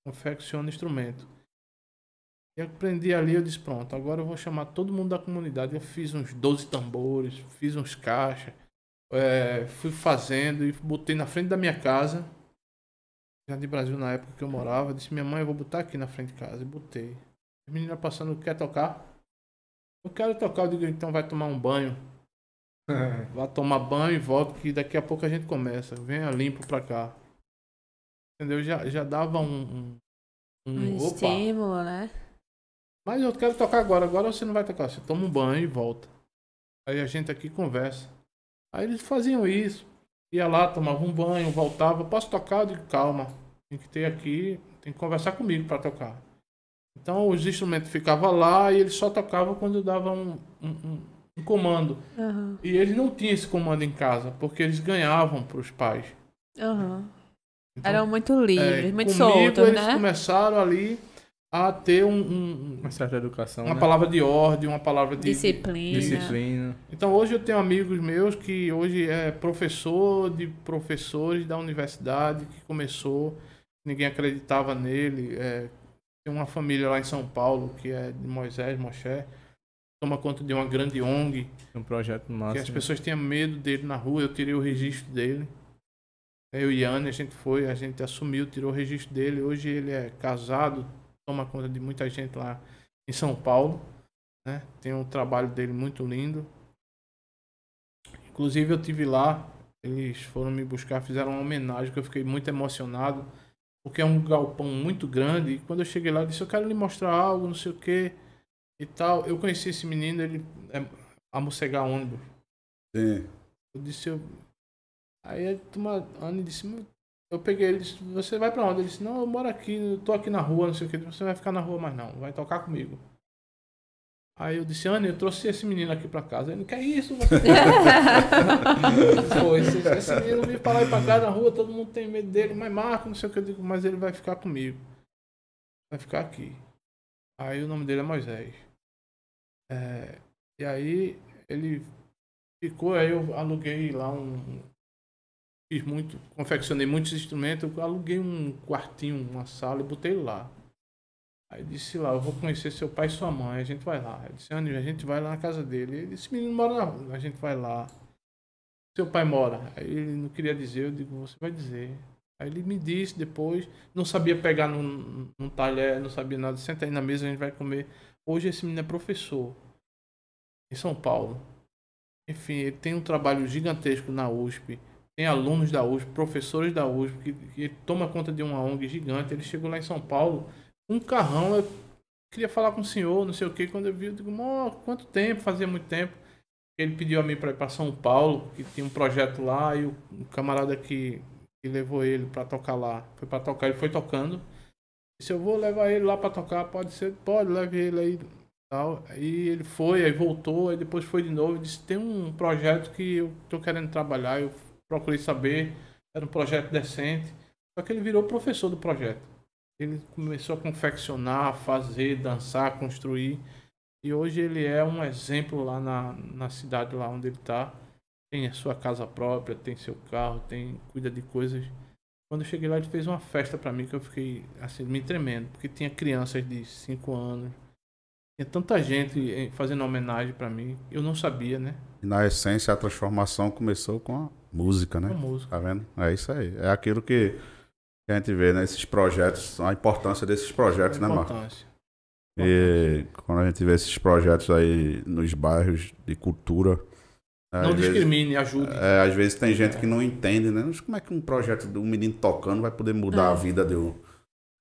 Confecciono instrumento. E aprendi ali, eu disse, pronto, agora eu vou chamar todo mundo da comunidade. Eu fiz uns 12 tambores, fiz uns caixas, é, fui fazendo e botei na frente da minha casa. Já de Brasil na época que eu morava, eu disse, minha mãe, eu vou botar aqui na frente de casa. E botei. A menina passando, quer tocar? Eu quero tocar, eu digo, então vai tomar um banho. Vá tomar banho e volta, que daqui a pouco a gente começa. Venha limpo pra cá. Entendeu? Já, já dava um. um, Um um opa, estímulo, né? Mas eu quero tocar agora. Agora você não vai tocar. Você toma um banho e volta. Aí a gente aqui conversa. Aí eles faziam isso. Ia lá, tomava um banho, voltava. Posso tocar? Eu digo, calma. Tem que ter aqui. Tem que conversar comigo para tocar. Então os instrumentos ficavam lá e eles só tocavam quando dava um, um, um- um comando. Aham. E eles não tinham esse comando em casa, porque eles ganhavam para os pais. Aham. Então, Eram muito livres, é, muito soltos, eles né? começaram ali a ter um- um- Uma certa educação. uma né? palavra de ordem, uma palavra de, Disciplina. Disciplina. Então hoje eu tenho amigos meus que hoje é professor de professores da universidade que começou, ninguém acreditava nele, é, Tem uma família lá em São Paulo, que é de Moisés, Moché, toma conta de uma grande ONG, Um projeto massa. que as pessoas tinham medo dele na rua, eu tirei o registro dele. Eu e Yane, a gente foi, a gente assumiu, tirou o registro dele. Hoje ele é casado, toma conta de muita gente lá em São Paulo. Né? Tem um trabalho dele muito lindo. Inclusive eu tive lá, eles foram me buscar, fizeram uma homenagem que eu fiquei muito emocionado, porque é um galpão muito grande. E quando eu cheguei lá, eu disse: Eu quero lhe mostrar algo, não sei o que e tal. Eu conheci esse menino, ele é a ônibus. Sim. Eu disse, eu... Aí a turma, a Anne disse, eu peguei ele disse, você vai pra onde? Ele disse, não, eu moro aqui, eu tô aqui na rua, não sei o que, você vai ficar na rua mais não, vai tocar comigo. Aí eu disse, Anne, eu trouxe esse menino aqui pra casa. Ele, que é isso? Pô, esse, esse menino veio pra lá e pra cá na rua, todo mundo tem medo dele, mas Marco, não sei o que, eu digo, mas ele vai ficar comigo. Vai ficar aqui. Aí o nome dele é Moisés. É, e aí ele ficou, aí eu aluguei lá um. Fiz muito, confeccionei muitos instrumentos, eu aluguei um quartinho, uma sala e botei lá. Aí disse lá, eu vou conhecer seu pai e sua mãe, a gente vai lá. Ele disse, Anny, a gente vai lá na casa dele. Ele disse, menino mora na rua, a gente vai lá. Seu pai mora. Aí ele não queria dizer, eu digo, você vai dizer. Aí ele me disse depois, não sabia pegar num, num talher, não sabia nada, senta aí na mesa, a gente vai comer. Hoje esse menino é professor em São Paulo. Enfim, ele tem um trabalho gigantesco na USP. Tem alunos da USP, professores da USP, que, que toma conta de uma ONG gigante. Ele chegou lá em São Paulo, um carrão, eu queria falar com o senhor, não sei o que. Quando eu vi, eu digo, "Mó, quanto tempo? Fazia muito tempo. Ele pediu a mim para ir para São Paulo, que tinha um projeto lá, e o, camarada que, que levou ele para tocar lá, foi para tocar, ele foi tocando. Disse, eu vou levar ele lá para tocar, pode ser, pode, leve ele aí tal. Aí ele foi, aí voltou, aí depois foi de novo disse, tem um projeto que eu tô querendo trabalhar, eu procurei saber, era um projeto decente. Só que ele virou professor do projeto. Ele começou a confeccionar, fazer, dançar, construir. E hoje ele é um exemplo lá na, na cidade lá onde ele está. Tem a sua casa própria, tem seu carro, tem cuida de coisas. Quando eu cheguei lá, ele fez uma festa para mim que eu fiquei assim, me tremendo, porque tinha crianças de 5 anos, tinha tanta gente eh, fazendo homenagem para mim. Eu não sabia, né? E na essência, a transformação começou com a música, né? Com música. Tá vendo? É isso aí. É aquilo que a gente vê nesses projetos, a importância desses projetos, né, Marco? importância. E quando a gente vê esses projetos aí nos bairros de cultura. né, Não às vezes- discrimine, ajude. É, às vezes tem gente que não entende, né? Mas como é que um projeto de um menino tocando vai poder mudar É. a vida de um.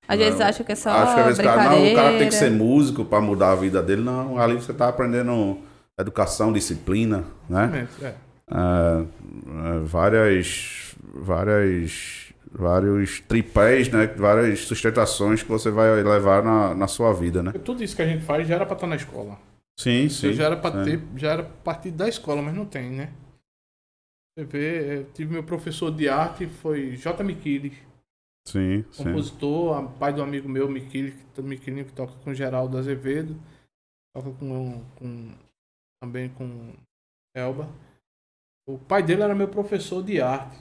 Às vezes acha que é só Acho que às vezes o cara, não, o cara tem que ser músico para mudar a vida dele. Não, ali você tá aprendendo educação, disciplina, né? É. É, é, várias, várias, vários tripés, né? Várias sustentações que você vai levar na, na sua vida, né? Tudo isso que a gente faz já era para estar na escola. Sim, sim. já era para é. ter, já era partir da escola, mas não tem, né? Você vê, eu tive meu professor de arte, foi J. Miquiles, Sim, sim. compositor, a- pai do amigo meu, Miquiles, que, Miquilinho, que toca com Geraldo Azevedo, toca com, com também com Elba. O pai dele era meu professor de arte,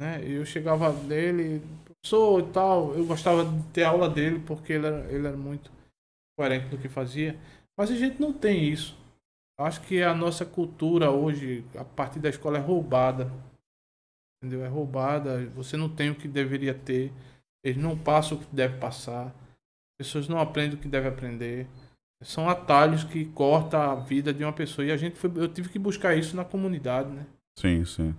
né? Eu chegava dele, professor e tal, eu gostava de ter aula dele porque ele era, ele era muito coerente no que fazia. Mas a gente não tem isso. Acho que a nossa cultura hoje, a partir da escola, é roubada. Entendeu? É roubada. Você não tem o que deveria ter. Eles não passam o que deve passar. As pessoas não aprendem o que deve aprender. São atalhos que cortam a vida de uma pessoa. E a gente foi, eu tive que buscar isso na comunidade, né? Sim, sim.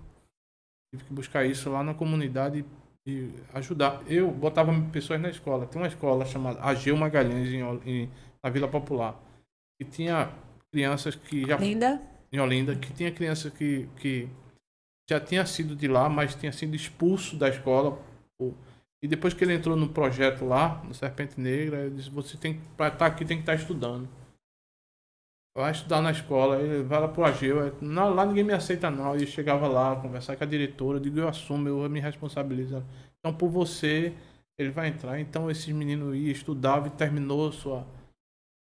Tive que buscar isso lá na comunidade e ajudar. Eu botava pessoas na escola. Tem uma escola chamada Ageu Magalhães em, em- na Vila Popular. E tinha crianças que já Linda. em Olinda, que tinha criança que, que já tinha sido de lá, mas tinha sido expulso da escola. pô. E depois que ele entrou no projeto lá, no Serpente Negra, ele disse, você tem que, estar aqui, tem que estar estudando. Vai estudar na escola, ele vai lá pro Ageu, lá ninguém me aceita não. E chegava lá, conversar com a diretora, eu digo, eu assumo, eu me responsabilizo. Então por você, ele vai entrar. Então esses meninos iam, estudavam e terminou sua...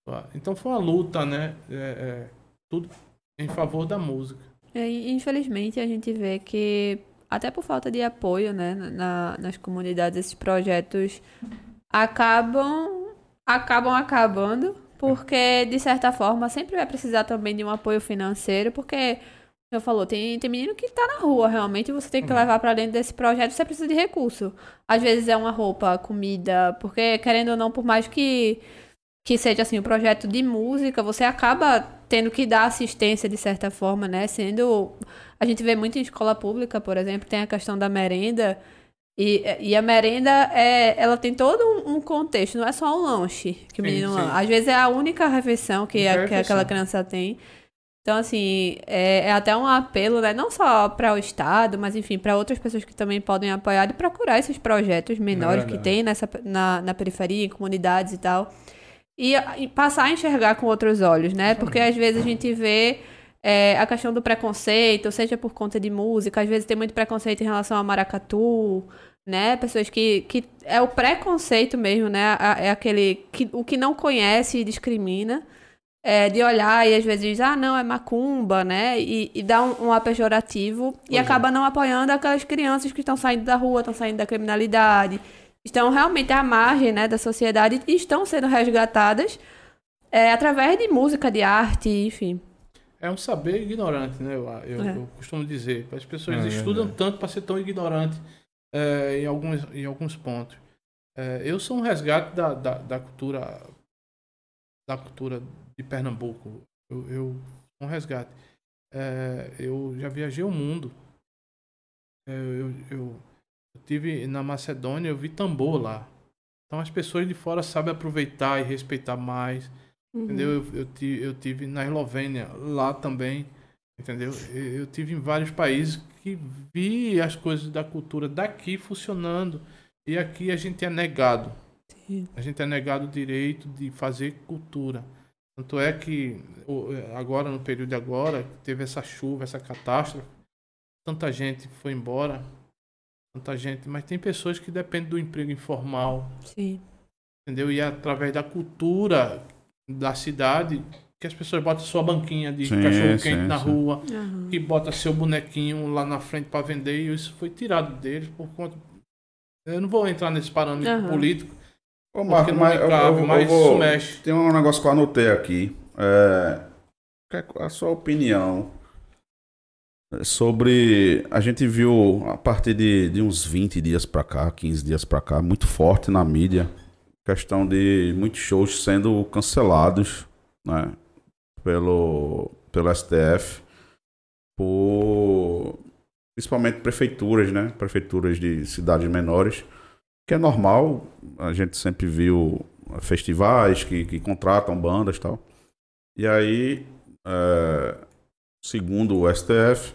sua- Então foi uma luta, né? É, é, tudo em favor da música. É, infelizmente, a gente vê que, até por falta de apoio né, na, nas comunidades, esses projetos acabam acabam acabando, porque, de certa forma, sempre vai precisar também de um apoio financeiro, porque, eu falou, tem, tem menino que tá na rua, realmente, você tem que Uhum. levar pra dentro desse projeto, você precisa de recurso. Às vezes é uma roupa, comida, porque, querendo ou não, por mais que, que seja, assim, um projeto de música, você acaba tendo que dar assistência, de certa forma, né, sendo... A gente vê muito em escola pública, por exemplo, tem a questão da merenda, e, e a merenda, é, ela tem todo um, um contexto, não é só um lanche que o Sim, menino sim. Às vezes é a única refeição que, a- que aquela criança tem. Então, assim, é, é até um apelo, né? Não só para o Estado, mas, enfim, para outras pessoas que também podem apoiar e procurar esses projetos menores que tem nessa, na, na periferia, em comunidades e tal. E, e passar a enxergar com outros olhos, né? Porque às vezes a gente vê é, a questão do preconceito, seja por conta de música, às vezes tem muito preconceito em relação a maracatu, né? Pessoas que, que é o preconceito mesmo, né? É aquele que o que não conhece e discrimina, é, de olhar e às vezes diz, ah, não, é macumba, né? E, e dá um, um ar pejorativo e Pois é. acaba não apoiando aquelas crianças que estão saindo da rua, estão saindo da criminalidade, estão realmente à margem, né, da sociedade e estão sendo resgatadas é, através de música, de arte, enfim. É um saber ignorante, né? Eu, eu, É. eu costumo dizer. As pessoas É estudam verdade. tanto para ser tão ignorante é, em, alguns, em alguns pontos. É, eu sou um resgate da, da, da cultura da cultura de Pernambuco. Eu, eu sou um resgate. É, eu já viajei o mundo. É, eu, eu, eu tive na Macedônia, eu vi tambor lá. Então as pessoas de fora sabem aproveitar e respeitar mais. Entendeu? Eu, eu, eu tive na Eslovênia, lá também, entendeu? Eu, eu tive em vários países que vi as coisas da cultura daqui funcionando. E aqui a gente é negado. Sim. A gente é negado o direito de fazer cultura. Tanto é que o- agora, no período de agora, teve essa chuva, essa catástrofe, tanta gente foi embora, tanta gente, mas tem pessoas que dependem do emprego informal, Sim. entendeu? E é através da cultura da cidade que as pessoas botam sua banquinha de Sim, cachorro quente sim, na sim. rua, Aham. que bota seu bonequinho lá na frente para vender e isso foi tirado deles por conta eu não vou entrar nesse parâmetro Aham. político Ô, porque Marco, não mas me eu- cabe, eu- eu mas vou- isso mexe Tem um negócio que eu anotei aqui. É, qual é a sua opinião sobre. A gente viu a partir de, de uns 20 dias pra cá, 15 dias pra cá, muito forte na mídia, questão de muitos shows sendo cancelados, né? Pelo, pelo STF, por principalmente prefeituras, né? Prefeituras de cidades menores, que é normal, a gente sempre viu festivais que, que contratam bandas e tal. E aí, é, segundo o STF,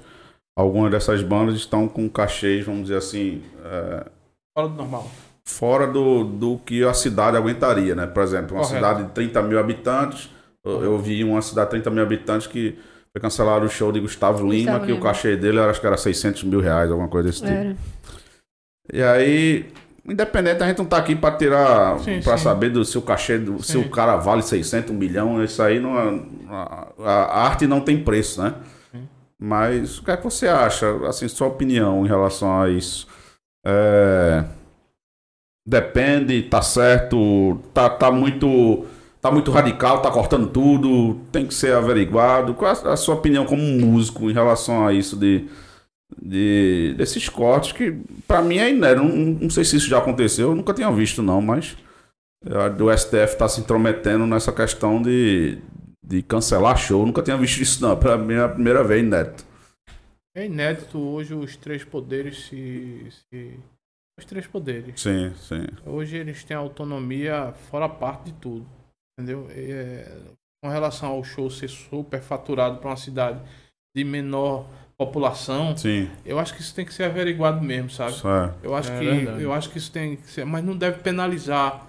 algumas dessas bandas estão com cachês, vamos dizer assim, é, fora do normal fora do, do que a cidade aguentaria, né? Por exemplo, uma Correto. cidade de 30 mil habitantes, eu, eu vi uma cidade de 30 mil habitantes que foi cancelado o show de Gustavo, Lima, Gustavo que o Lima. cachê dele era, acho que era 600 mil reais, alguma coisa desse tipo. Era. E aí, independente, a gente não tá aqui pra tirar, sim. saber do se o cachê, do, se o cara vale 600, um milhão, isso aí não é, a, a arte não tem preço, né? Sim. Mas o que é que você acha, assim, sua opinião em relação a isso? É, depende, tá certo, tá, tá muito... Tá muito radical, tá cortando tudo, tem que ser averiguado. Qual é a sua opinião como músico em relação a isso de, de desses cortes que pra mim é inédito. Não, não sei se isso já aconteceu, eu nunca tinha visto não, mas é, do STF tá se intrometendo nessa questão de, de cancelar show. Eu nunca tinha visto isso não, pra mim é a primeira vez inédito. é inédito hoje os três poderes se, se os três poderes Sim, sim. Hoje eles têm autonomia fora parte de tudo, entendeu? É, com relação ao show ser super faturado para uma cidade de menor população, Sim, eu acho que isso tem que ser averiguado mesmo, sabe? isso é. Eu acho É que verdade. eu acho que isso tem que ser, mas não deve penalizar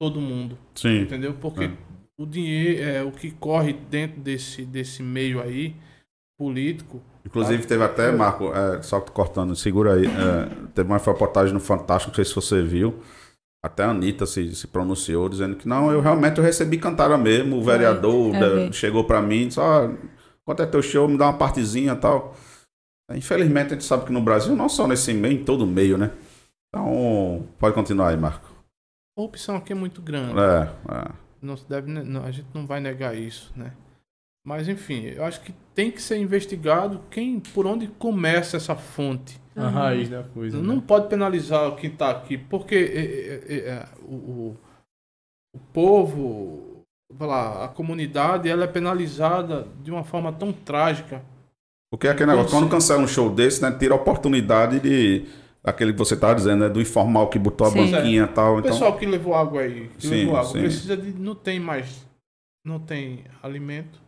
todo mundo, Sim, entendeu? Porque É. o dinheiro, é, o que corre dentro desse desse meio aí político, Inclusive teve até, Marco, é, só cortando, segura aí, é, teve uma reportagem no Fantástico, não sei se você viu, até a Anitta se, se pronunciou, dizendo que não, eu realmente eu recebi cantada mesmo, o vereador é, da- vi. chegou pra mim, só quanto é teu show, me dá uma partezinha e tal. Infelizmente a gente sabe que no Brasil, não só nesse meio, em todo meio, né? Então, pode continuar aí, Marco. A corrupção aqui é muito grande. É, é. Não se deve, não, a gente não vai negar isso, né? Mas enfim, eu acho que tem que ser investigado quem, por onde começa essa fonte. A raiz da coisa. Não né? pode penalizar quem está aqui, porque é, é, é, o, o, o povo, lá, a comunidade, ela é penalizada de uma forma tão trágica. Porque é aquele negócio, quando cancela um show desse, né, tira a oportunidade de. Aquele que você tá dizendo, né? Do informal que botou a Sim. banquinha e tal. O Então, pessoal que levou água aí, que Sim, levou água, sim. precisa de. Não tem mais. Não tem alimento.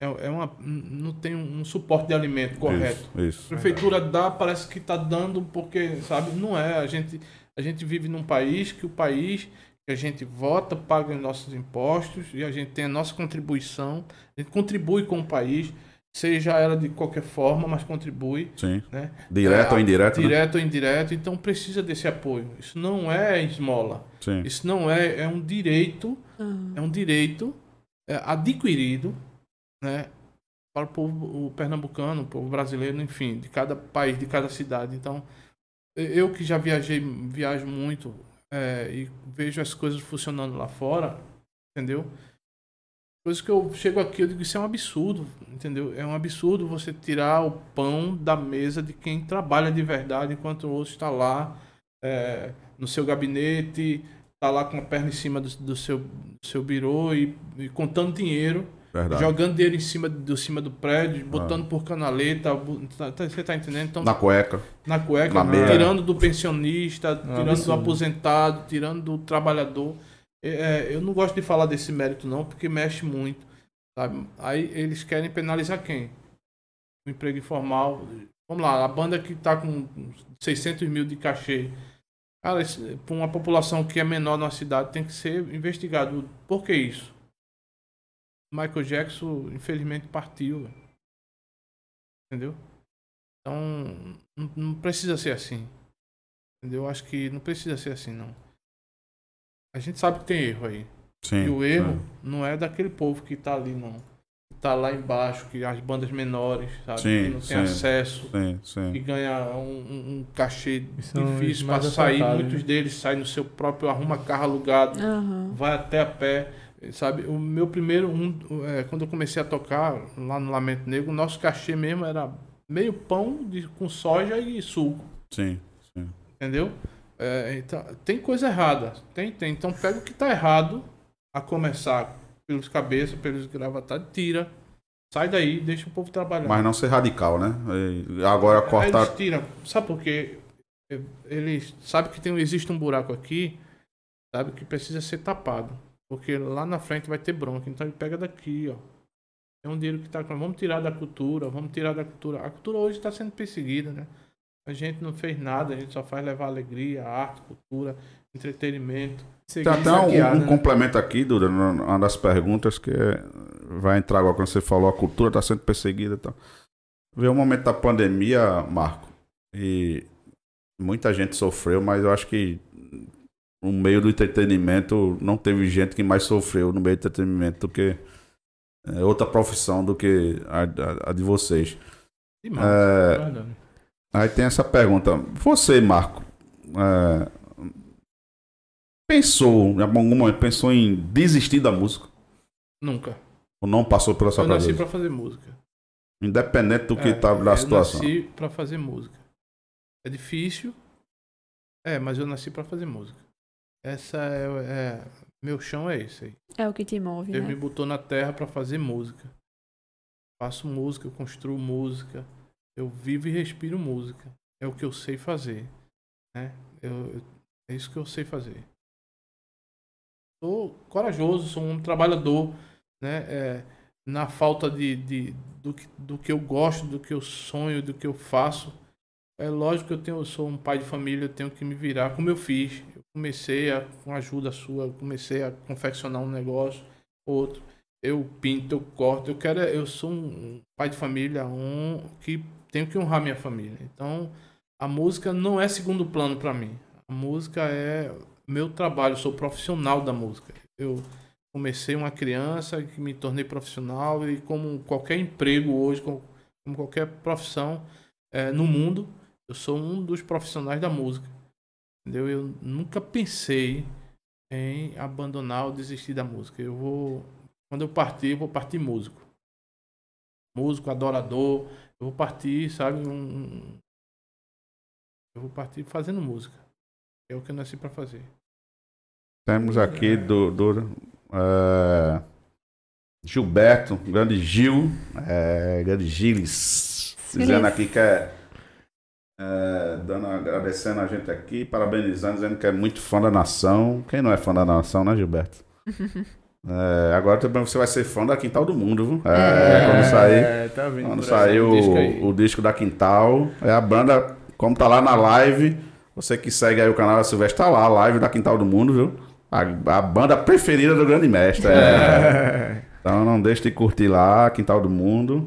É, é uma, não tem um suporte de alimento correto. Isso, isso. A prefeitura dá, parece que está dando, porque, sabe, não é. A gente, a gente vive num país que o país que a gente vota, paga os nossos impostos e a gente tem a nossa contribuição. A gente contribui com o país, seja ela de qualquer forma, mas contribui, Sim. né? Direto É, ou indireto, né? Direto ou indireto, então precisa desse apoio. Isso não é esmola. Sim. Isso não é, é um direito, é um direito é, adquirido, né, para o povo o pernambucano, o povo brasileiro, enfim, de cada país, de cada cidade. Então, eu que já viajei, viajo muito é, e vejo as coisas funcionando lá fora, entendeu? Coisas que eu chego aqui, eu digo isso é um absurdo, entendeu? É um absurdo você tirar o pão da mesa de quem trabalha de verdade, enquanto o outro está lá é, no seu gabinete, está lá com a perna em cima do, do seu, seu birô e, e contando dinheiro, Verdade. jogando dinheiro em cima do, cima do prédio, botando por canaleta, tá- tá- você tá entendendo? Então, Na cueca. na cueca, Na meia. tirando do pensionista, tirando do absurdo. aposentado, tirando do trabalhador. É, eu não gosto de falar desse mérito não, porque mexe muito. Sabe? Aí eles querem penalizar quem? O emprego informal. Vamos lá, a banda que está com 600 mil de cachê. Cara, para uma população que é menor na cidade, tem que ser investigado. Por que isso? Michael Jackson, infelizmente, partiu. Entendeu? Então, não, não precisa ser assim. Entendeu? Eu acho que não precisa ser assim, não. A gente sabe que tem erro aí. Sim. E o erro sim. não é daquele povo que tá ali, não. Que tá lá embaixo, que as bandas menores, sabe? Sim, que não tem sim. acesso, Sim, sim. que ganha um, um- cachê são os difícil para sair. Muitos né? deles saem no seu próprio, arruma carro alugado Aham. vai até a pé, sabe? O meu primeiro, um, é, quando eu comecei a tocar lá no Lamento Negro, o nosso cachê mesmo era meio pão de, com soja e suco, Sim. entendeu? É, então, tem coisa errada, tem, tem. Então pega o que tá errado, a começar pelos cabeças, pelos gravatados, tira, sai daí, deixa o povo trabalhar. Mas não ser radical, né? Agora Aí cortar. Eles tiram. Sabe por quê? Eles sabem que tem, existe um buraco aqui, sabe, que precisa ser tapado. Porque lá na frente vai ter bronca. Então ele pega daqui, ó. É um dinheiro que tá. Vamos tirar da cultura, vamos tirar da cultura. A cultura hoje está sendo perseguida, né? A gente não fez nada, a gente só faz levar alegria, arte, cultura, entretenimento. Tem até um, um complemento aqui, Duda, uma das perguntas que é- vai entrar agora quando você falou a cultura está sendo perseguida e tal. Veio o momento da pandemia, Marco, e muita gente sofreu, mas eu acho que no meio do entretenimento não teve gente que mais sofreu no meio do entretenimento do que é, outra profissão do que a, a- a de vocês. Demais. É, Aí tem essa pergunta. Você, Marco, é, pensou, em algum momento, pensou em desistir da música? Nunca. Ou não passou pela sua Eu nasci pra fazer música. Independente do que É, estava da eu situação. nasci pra fazer música. É difícil. É, mas eu nasci pra fazer música. Essa é, é- meu chão é esse aí. É o que te move, Deus me né? botou na terra pra fazer música. Faço música, eu construo música. Eu vivo e respiro música. É o que eu sei fazer, né? Eu- é isso que eu sei fazer. Sou corajoso, sou um trabalhador, né? É, na falta de, de do, que, do que eu gosto, do que eu sonho, do que eu faço. É lógico que eu tenho, eu sou um pai de família, eu tenho que me virar como eu fiz. Comecei a, com ajuda sua, comecei a confeccionar um negócio, outro. Eu pinto, eu corto, eu quero, eu sou um pai de família, um que tenho que honrar minha família. Então, a música não é segundo plano para mim. A música é meu trabalho, eu sou profissional da música. Eu comecei uma criança que me tornei profissional e como qualquer emprego hoje, como, qualquer profissão eh, no mundo, eu sou um dos profissionais da música. Entendeu? Eu nunca pensei em abandonar ou desistir da música. Eu vou. Quando eu partir, eu vou partir músico. Músico, adorador. Eu vou partir, sabe? Um, eu vou partir fazendo música. É o que eu nasci pra fazer. Temos aqui do, do é, Gilberto, grande Gil, é, grande Giles, dizendo aqui que é, é, dando, agradecendo a gente aqui, parabenizando, dizendo que é muito fã da nação. Quem não é fã da nação, né, Gilberto? É, agora também você vai ser fã da Quintal do Mundo, viu? É, quando sair, É, tá quando sair o, disco o disco da Quintal, é a banda, como tá lá na live, você que segue aí o canal da Silvestre, tá lá, a live da Quintal do Mundo, viu? A, a banda preferida do Grande Mestre. é. Então não deixe de curtir lá, Quintal do Mundo.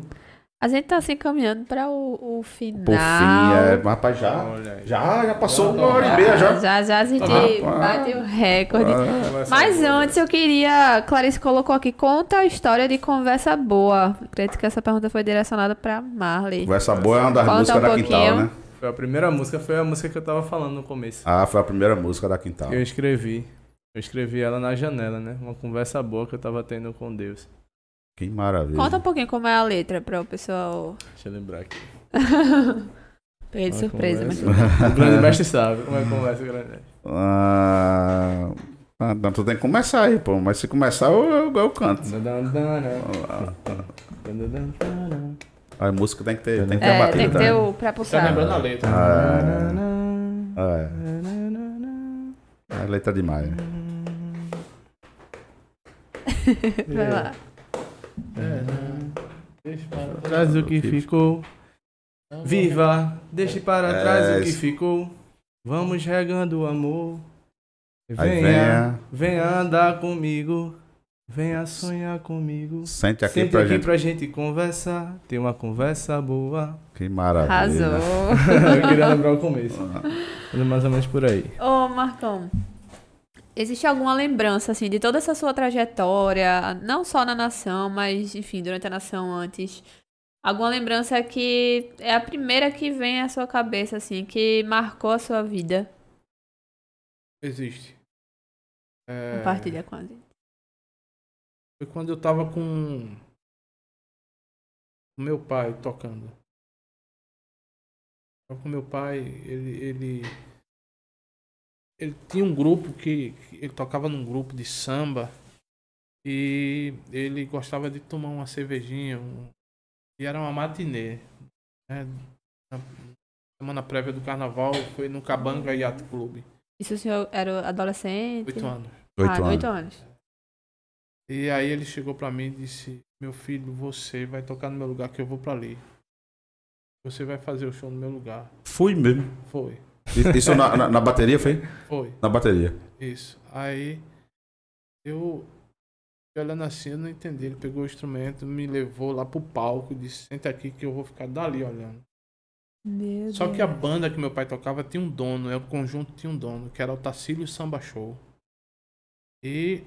A gente tá se encaminhando para o, o final. Por fim, é. Rapaz, já. Já, já passou uma hora e meia já. Já, já a gente Rapaz. bateu o recorde. Conversa Mas boa. antes eu queria. Clarice colocou aqui, conta a história de conversa boa. Acredito que essa pergunta foi direcionada pra Marley. Conversa boa é uma das Conta músicas um da pouquinho. Quintal, né? Foi a primeira música, foi a música que eu tava falando no começo. Ah, foi a primeira música da Quintal. Eu escrevi. Eu escrevi ela na janela, né? Uma conversa boa que eu tava tendo com Deus. Que maravilha. Conta um pouquinho como é a letra para o pessoal. Deixa eu lembrar aqui. Peguei de surpresa, mas. O grande mestre sabe como é que conversa o grande mestre. Ah, ah, não, tu tem que começar aí, pô. Mas se começar, eu, eu, eu canto. A música tem que ter, tem que ter a É, batida tem que ter também. o pra Tá pulsar. lembrando a letra. É, é letra demais. Vai lá. Deixe para trás o que ficou. Viva, deixe para É, trás o que ficou. Vamos regando o amor. Venha, venha andar comigo. Venha sonhar comigo. Sente aqui Sente pra aqui gente. pra gente conversar. Ter uma conversa boa. Que maravilha. Arrasou. Eu queria lembrar o começo. Mais ou menos por aí. Ô, Marcão. Existe alguma lembrança, assim, de toda essa sua trajetória, não só na nação, mas, enfim, durante a nação antes? Alguma lembrança que é a primeira que vem à sua cabeça, assim, que marcou a sua vida? Existe. É, Compartilha com a gente. Foi quando eu tava com o meu pai tocando. Tava com meu pai, ele, ele, ele tinha um grupo que, que ele tocava num grupo de samba e ele gostava de tomar uma cervejinha um- e era uma matinê. Né? Na semana prévia do carnaval foi no Cabanga Yacht Club, Isso o senhor era adolescente? oito anos. Oito ah, anos. oito anos. E aí ele chegou pra mim e disse: Meu filho, você vai tocar no meu lugar que eu vou pra ali. Você vai fazer o show no meu lugar. Fui mesmo. Foi, Isso na, na, na bateria, foi? foi, Na bateria. isso. Aí eu olhando assim, eu não entendi. Ele pegou o instrumento, me levou lá pro palco, disse: Senta aqui que eu vou ficar dali olhando. Meu Só que a Deus. banda que meu pai tocava tinha um dono, é o conjunto tinha um dono, que era o Tacílio Samba Show. E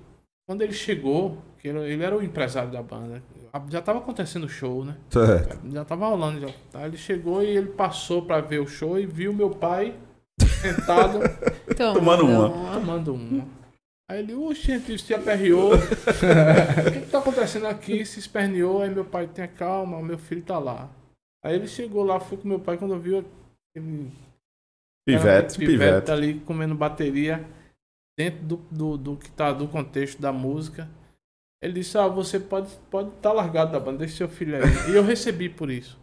quando ele chegou, que ele, ele era o empresário da banda, já tava acontecendo o show, né? Certo. Já tava rolando já. Aí ele chegou e ele passou pra ver o show e viu meu pai sentado Tomando uma. tomando uma. Aí ele, oxe, gente, se aperreou. o que, que tá acontecendo aqui? Se esperneou. Aí meu pai, tenha calma, meu filho tá lá. Aí ele chegou lá, foi com meu pai quando viu aquele Pivete, pivete pivete. ali comendo bateria dentro do, do, do que tá do contexto da música. Ele disse, ah, você pode estar pode tá largado da banda, deixa seu filho aí. e eu recebi por isso.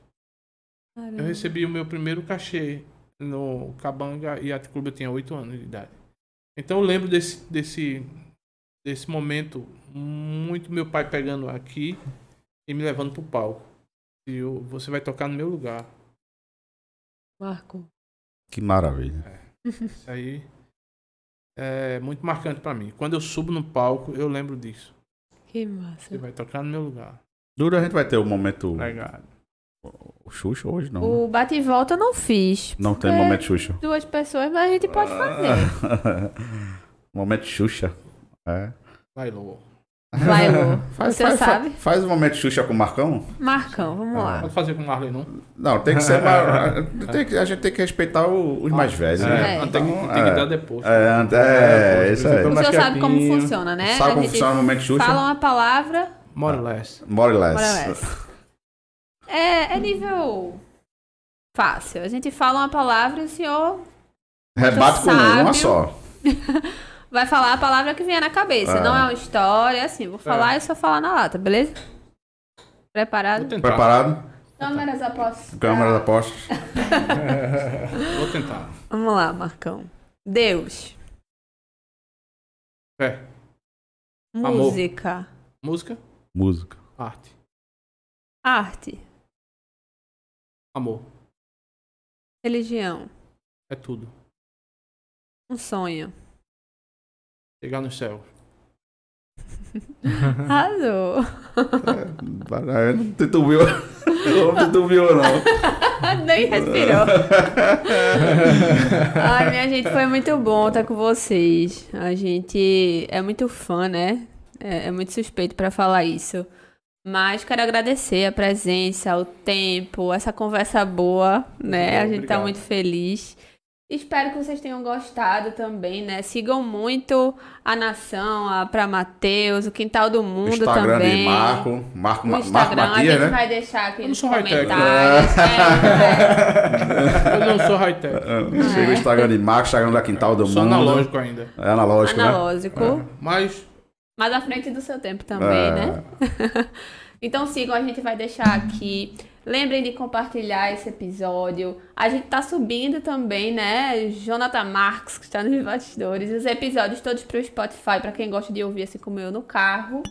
Eu recebi o meu primeiro cachê no Cabanga e Yacht Club, eu tinha 8 anos de idade. Então eu lembro desse, desse, desse momento muito meu pai pegando aqui e me levando pro palco. E eu, você vai tocar no meu lugar. Marco. Que maravilha. Isso aí é muito marcante pra mim. Quando eu subo no palco, eu lembro disso. Que Você massa. vai tocar no meu lugar. Dura, a gente vai ter o momento Legal. o Xuxa hoje, não. né? O bate e volta eu não fiz. Não tem momento Xuxa. Duas pessoas, mas a gente pode fazer. momento Xuxa. É. Vai, Lô. Vai, Lu. Faz, Você faz, sabe? Faz, faz um momento Xuxa com o Marcão. Marcão, vamos lá. Pode fazer com o Marley, não? Não, tem que ser. tem que- a gente tem que respeitar o- os mais velhos, né? É. tem, que, tem que é. dar depois. É, é, é, isso aí. O senhor sabe como funciona, né? Sabe A como funciona o momento Xuxa? Fala uma palavra, More or less. More or less. more or less. É, é nível fácil. A gente fala uma palavra e o senhor Rebate com sábio. uma só. vai falar a palavra que vier na cabeça. É. Não é uma história, é assim. Vou falar e o senhor falar na lata, beleza? Preparado? Preparado? Câmeras após. Câmara da apostas. Vou tentar. Vamos lá, Marcão. Deus. Fé. Amor. Música. Música, Música. arte, Arte. amor. Religião. É tudo. Um sonho. Chegar no céu. Arrasou. É, Não titubeou. Não titubeou, não. Nem respirou. Ai, minha gente, foi muito bom estar com vocês. A gente é muito fã, né? É, é muito suspeito para falar isso. Mas quero agradecer a presença, o tempo, essa conversa boa, né? A gente tá Obrigado. muito feliz. Espero que vocês tenham gostado também, né? Sigam muito a Nação, a Pra Mateus, o Quintal do Mundo Instagram também. de Marco. Marco, No Ma- Marco Instagram, a gente né? vai deixar aqui Eu não nos sou high-tech, né? comentários. É, é. Eu não sou high-tech. É, Chega o Instagram de Marco, Instagram da Quintal do Sou Mundo. analógico ainda. É analógico, né? Analógico. Mas Mas à frente do seu tempo também, É. né? então sigam, a gente vai deixar aqui. Lembrem de compartilhar esse episódio. A gente tá subindo também, né? Jonathan Marques, que está nos bastidores. Os episódios todos pro Spotify, para quem gosta de ouvir assim como eu no carro.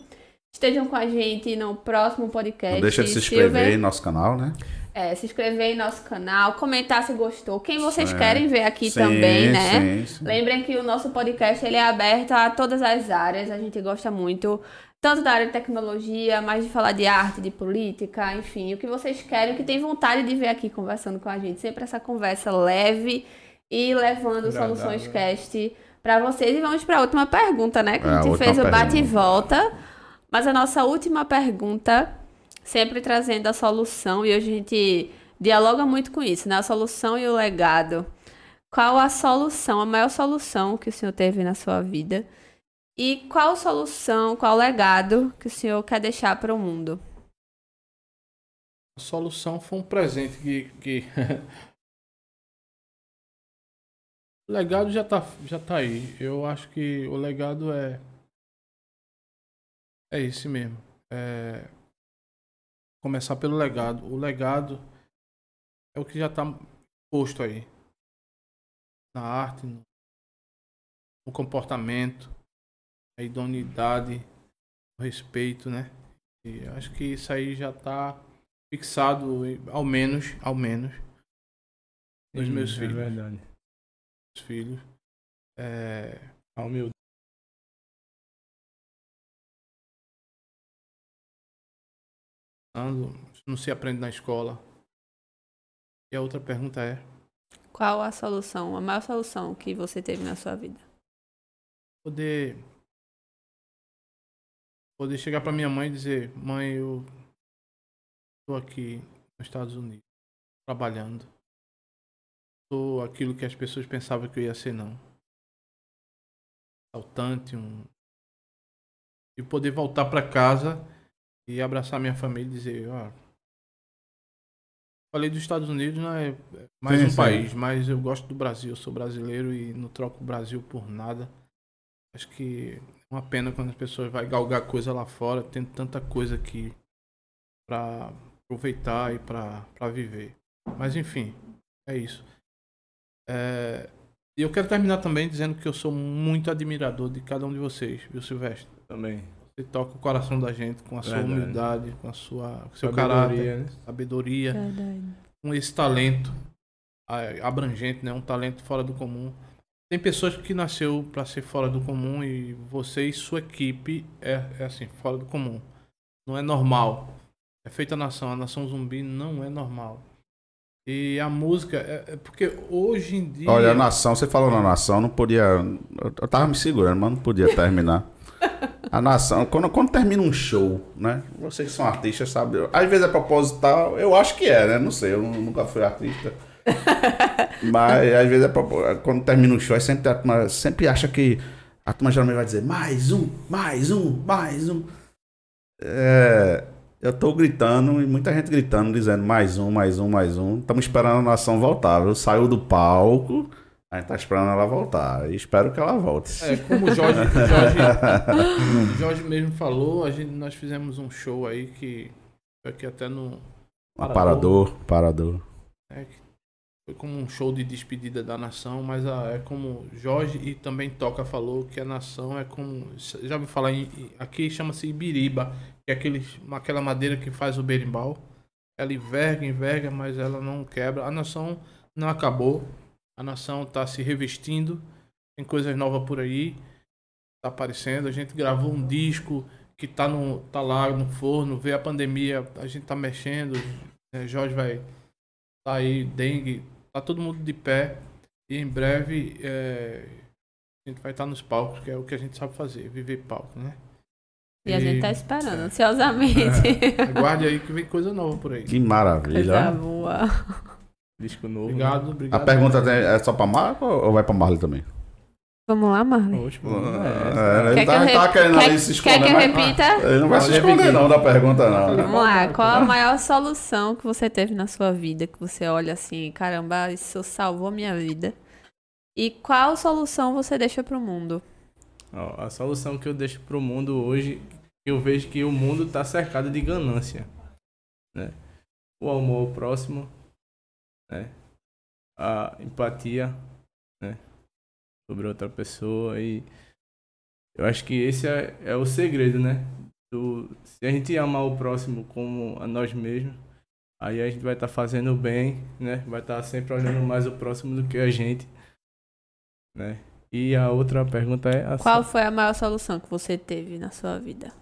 Estejam com a gente no próximo podcast. Não deixa de se Silver. inscrever aí no nosso canal, né? É, se inscrever em nosso canal, comentar se gostou. Quem vocês Sim. querem ver aqui Sim, também, né? sim, sim. Lembrem que o nosso podcast ele é aberto a todas as áreas. A gente gosta muito, tanto da área de tecnologia, mas de falar de arte, de política, enfim, o que vocês querem, o que tem vontade de ver aqui conversando com a gente. Sempre essa conversa leve e levando Agradável. Soluções Cast para vocês. E vamos para a última pergunta, né? Que É, a a gente última fez o bate e pergunta. volta. Mas a nossa última pergunta, sempre trazendo a solução, e hoje a gente dialoga muito com isso, né? A solução e o legado. Qual a solução, a maior solução que o senhor teve na sua vida? E qual solução, qual legado que o senhor quer deixar para o mundo? a solução foi um presente que. que... o legado já tá, já tá aí. Eu acho que o legado é. É esse mesmo. É... Começar pelo legado. O legado é o que já tá posto aí. Na arte, no, no comportamento, a idoneidade, o respeito, né? E eu acho que isso aí já tá fixado, ao menos, ao menos, nos Sim, meus é filhos. verdade. Meus filhos. É, A humildade. não se aprende na escola. E a outra pergunta é, Qual a solução, a maior solução que você teve na sua vida? poder poder chegar para minha mãe e dizer, mãe, eu estou aqui nos Estados Unidos trabalhando. Sou aquilo que as pessoas pensavam que eu ia ser não. Saltante, um e poder voltar para casa e abraçar minha família e dizer, ó, falei dos Estados Unidos, não é mais Sim, um sim. país, mas eu gosto do Brasil, eu sou brasileiro e não troco o Brasil por nada. Acho que uma pena quando as pessoas vão galgar coisa lá fora, tem tanta coisa aqui pra aproveitar e pra, pra viver. Mas enfim, é isso. É, E eu quero terminar também dizendo que eu sou muito admirador de cada um de vocês, viu, Silvestre? Também. Você toca o coração da gente com a sua Verdade. humildade, com a sua com seu Sabedoria, caráter, né? sabedoria Verdade. com esse talento ah, abrangente, né? Um talento fora do comum. Tem pessoas que nasceu para ser fora do comum e você e sua equipe é, é assim, fora do comum. Não é normal. É feita a nação, a nação zumbi não é normal. E a música é, é porque hoje em dia Olha, a nação, você falou na nação, não podia. Eu, tava me segurando, mas não podia terminar. A nação, quando, quando termina um show, né? Vocês que são artistas, sabe? Às vezes é proposital, eu acho que é, né? Não sei, eu nunca fui artista. Mas às vezes é propos- quando termina um show, é sempre, a turma sempre acha que a turma geralmente vai dizer mais um, mais um, mais um. É, eu tô gritando e muita gente gritando, dizendo mais um, mais um, mais um. Estamos esperando a nação voltar, viu? Saiu do palco, a gente tá esperando ela voltar. E espero que ela volte. É, como o Jorge, Jorge, Jorge mesmo falou, a gente, nós fizemos um show aí que foi aqui até no Parador, parador. é, que foi como um show de despedida da nação, mas ah, é como Jorge e também Toca falou que a nação é como já ouviu falar em, aqui chama-se ibiriba, que é aquele, aquela madeira que faz o berimbau. Ela enverga, enverga, mas ela não quebra. A nação não acabou. A nação está se revestindo. Tem coisas novas por aí. Tá aparecendo. A gente gravou um disco que tá, no, tá lá no forno. Veio a pandemia, a gente tá mexendo. né, Jorge vai tá aí, dengue. Tá todo mundo de pé. E em breve é, a gente vai estar nos palcos, que é o que a gente sabe fazer, viver palco, né? E a gente tá esperando, ansiosamente. Aguarde aí que vem coisa nova por aí. Que maravilha. Coisa boa. Disco novo. Obrigado, A obrigado. pergunta tem- é só pra Marco ou vai pra Marley também? Vamos lá, Marley. Oxe, mano, é. É, ele Quer que tá, tá querendo quer- ali se Quer esconder. que eu mas- repita? Ele não vai se esconder repetir. não da pergunta, não. Vamos lá. Qual a maior solução que você teve na sua vida? Que você olha assim, caramba, isso salvou a minha vida. E qual solução você deixa pro mundo? Ó, a solução que eu deixo pro mundo hoje, eu vejo que o mundo tá cercado de ganância, né? O amor ao próximo, né? A empatia, né? Sobre outra pessoa e eu acho que esse é, é o segredo, né? Do, se a gente amar o próximo como a nós mesmos, aí a gente vai estar fazendo bem, né? Vai estar sempre olhando mais o próximo do que a gente, né? E a outra pergunta é a, Qual foi a maior solução que você teve na sua vida?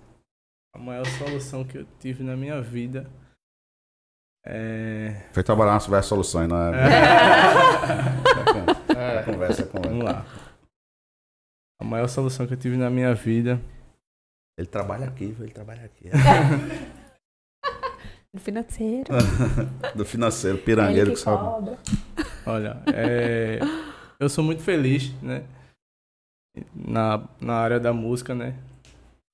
a maior solução que eu tive na minha vida é. Foi trabalhar nas soluções, não é? É, É conversa, conversa. Vamos lá. A maior solução que eu tive na minha vida. Ele trabalha aqui, viu? ele trabalha aqui. No financeiro. Do financeiro, pirangueiro que que sabe. cobra. Olha, é, eu sou muito feliz, né? Na, na área da música, né?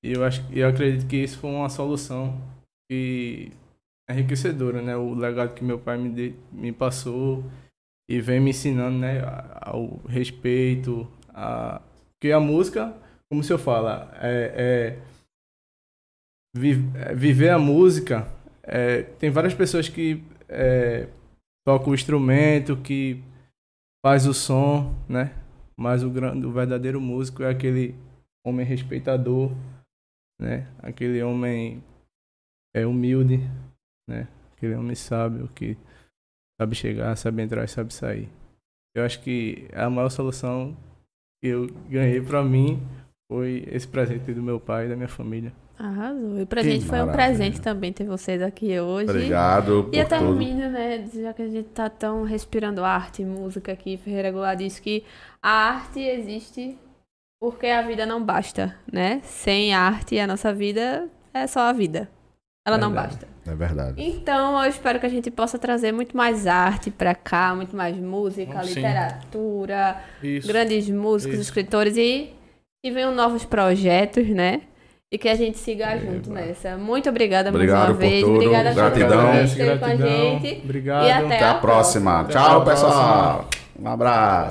E eu, acho, eu acredito que isso foi uma solução que é enriquecedora, né? O legado que meu pai me, de, me passou e vem me ensinando, né? Ao respeito, a... Porque a música, como o senhor fala, é, é, é viver a música. é, tem várias pessoas que é, toca o instrumento, que faz o som, né? Mas o, grande, o verdadeiro músico é aquele homem respeitador, né? Aquele homem é humilde, né? Aquele homem sábio que sabe chegar, sabe entrar e sabe sair. Eu acho que a maior solução que eu ganhei pra mim foi esse presente do meu pai e da minha família. Arrasou. E pra Que gente foi um maravilha. presente também ter vocês aqui hoje. Obrigado E eu termino, né? Já que a gente tá tão respirando arte, música aqui, Ferreira Goulart disse que a arte existe porque a vida não basta, né? Sem arte, a nossa vida é só a vida. Ela não basta. É verdade. Então, eu espero que a gente possa trazer muito mais arte pra cá, muito mais música, sim. literatura, Isso. grandes músicos, Isso. escritores e que venham novos projetos, né? E que a gente siga Eba. junto nessa. Muito obrigada Obrigado mais uma por vez. tudo. Obrigada a Gratidão. mundo que esteve com a Gratidão. gente. Obrigado. E até Até a próxima. Até Tchau, a pessoal. Um abraço.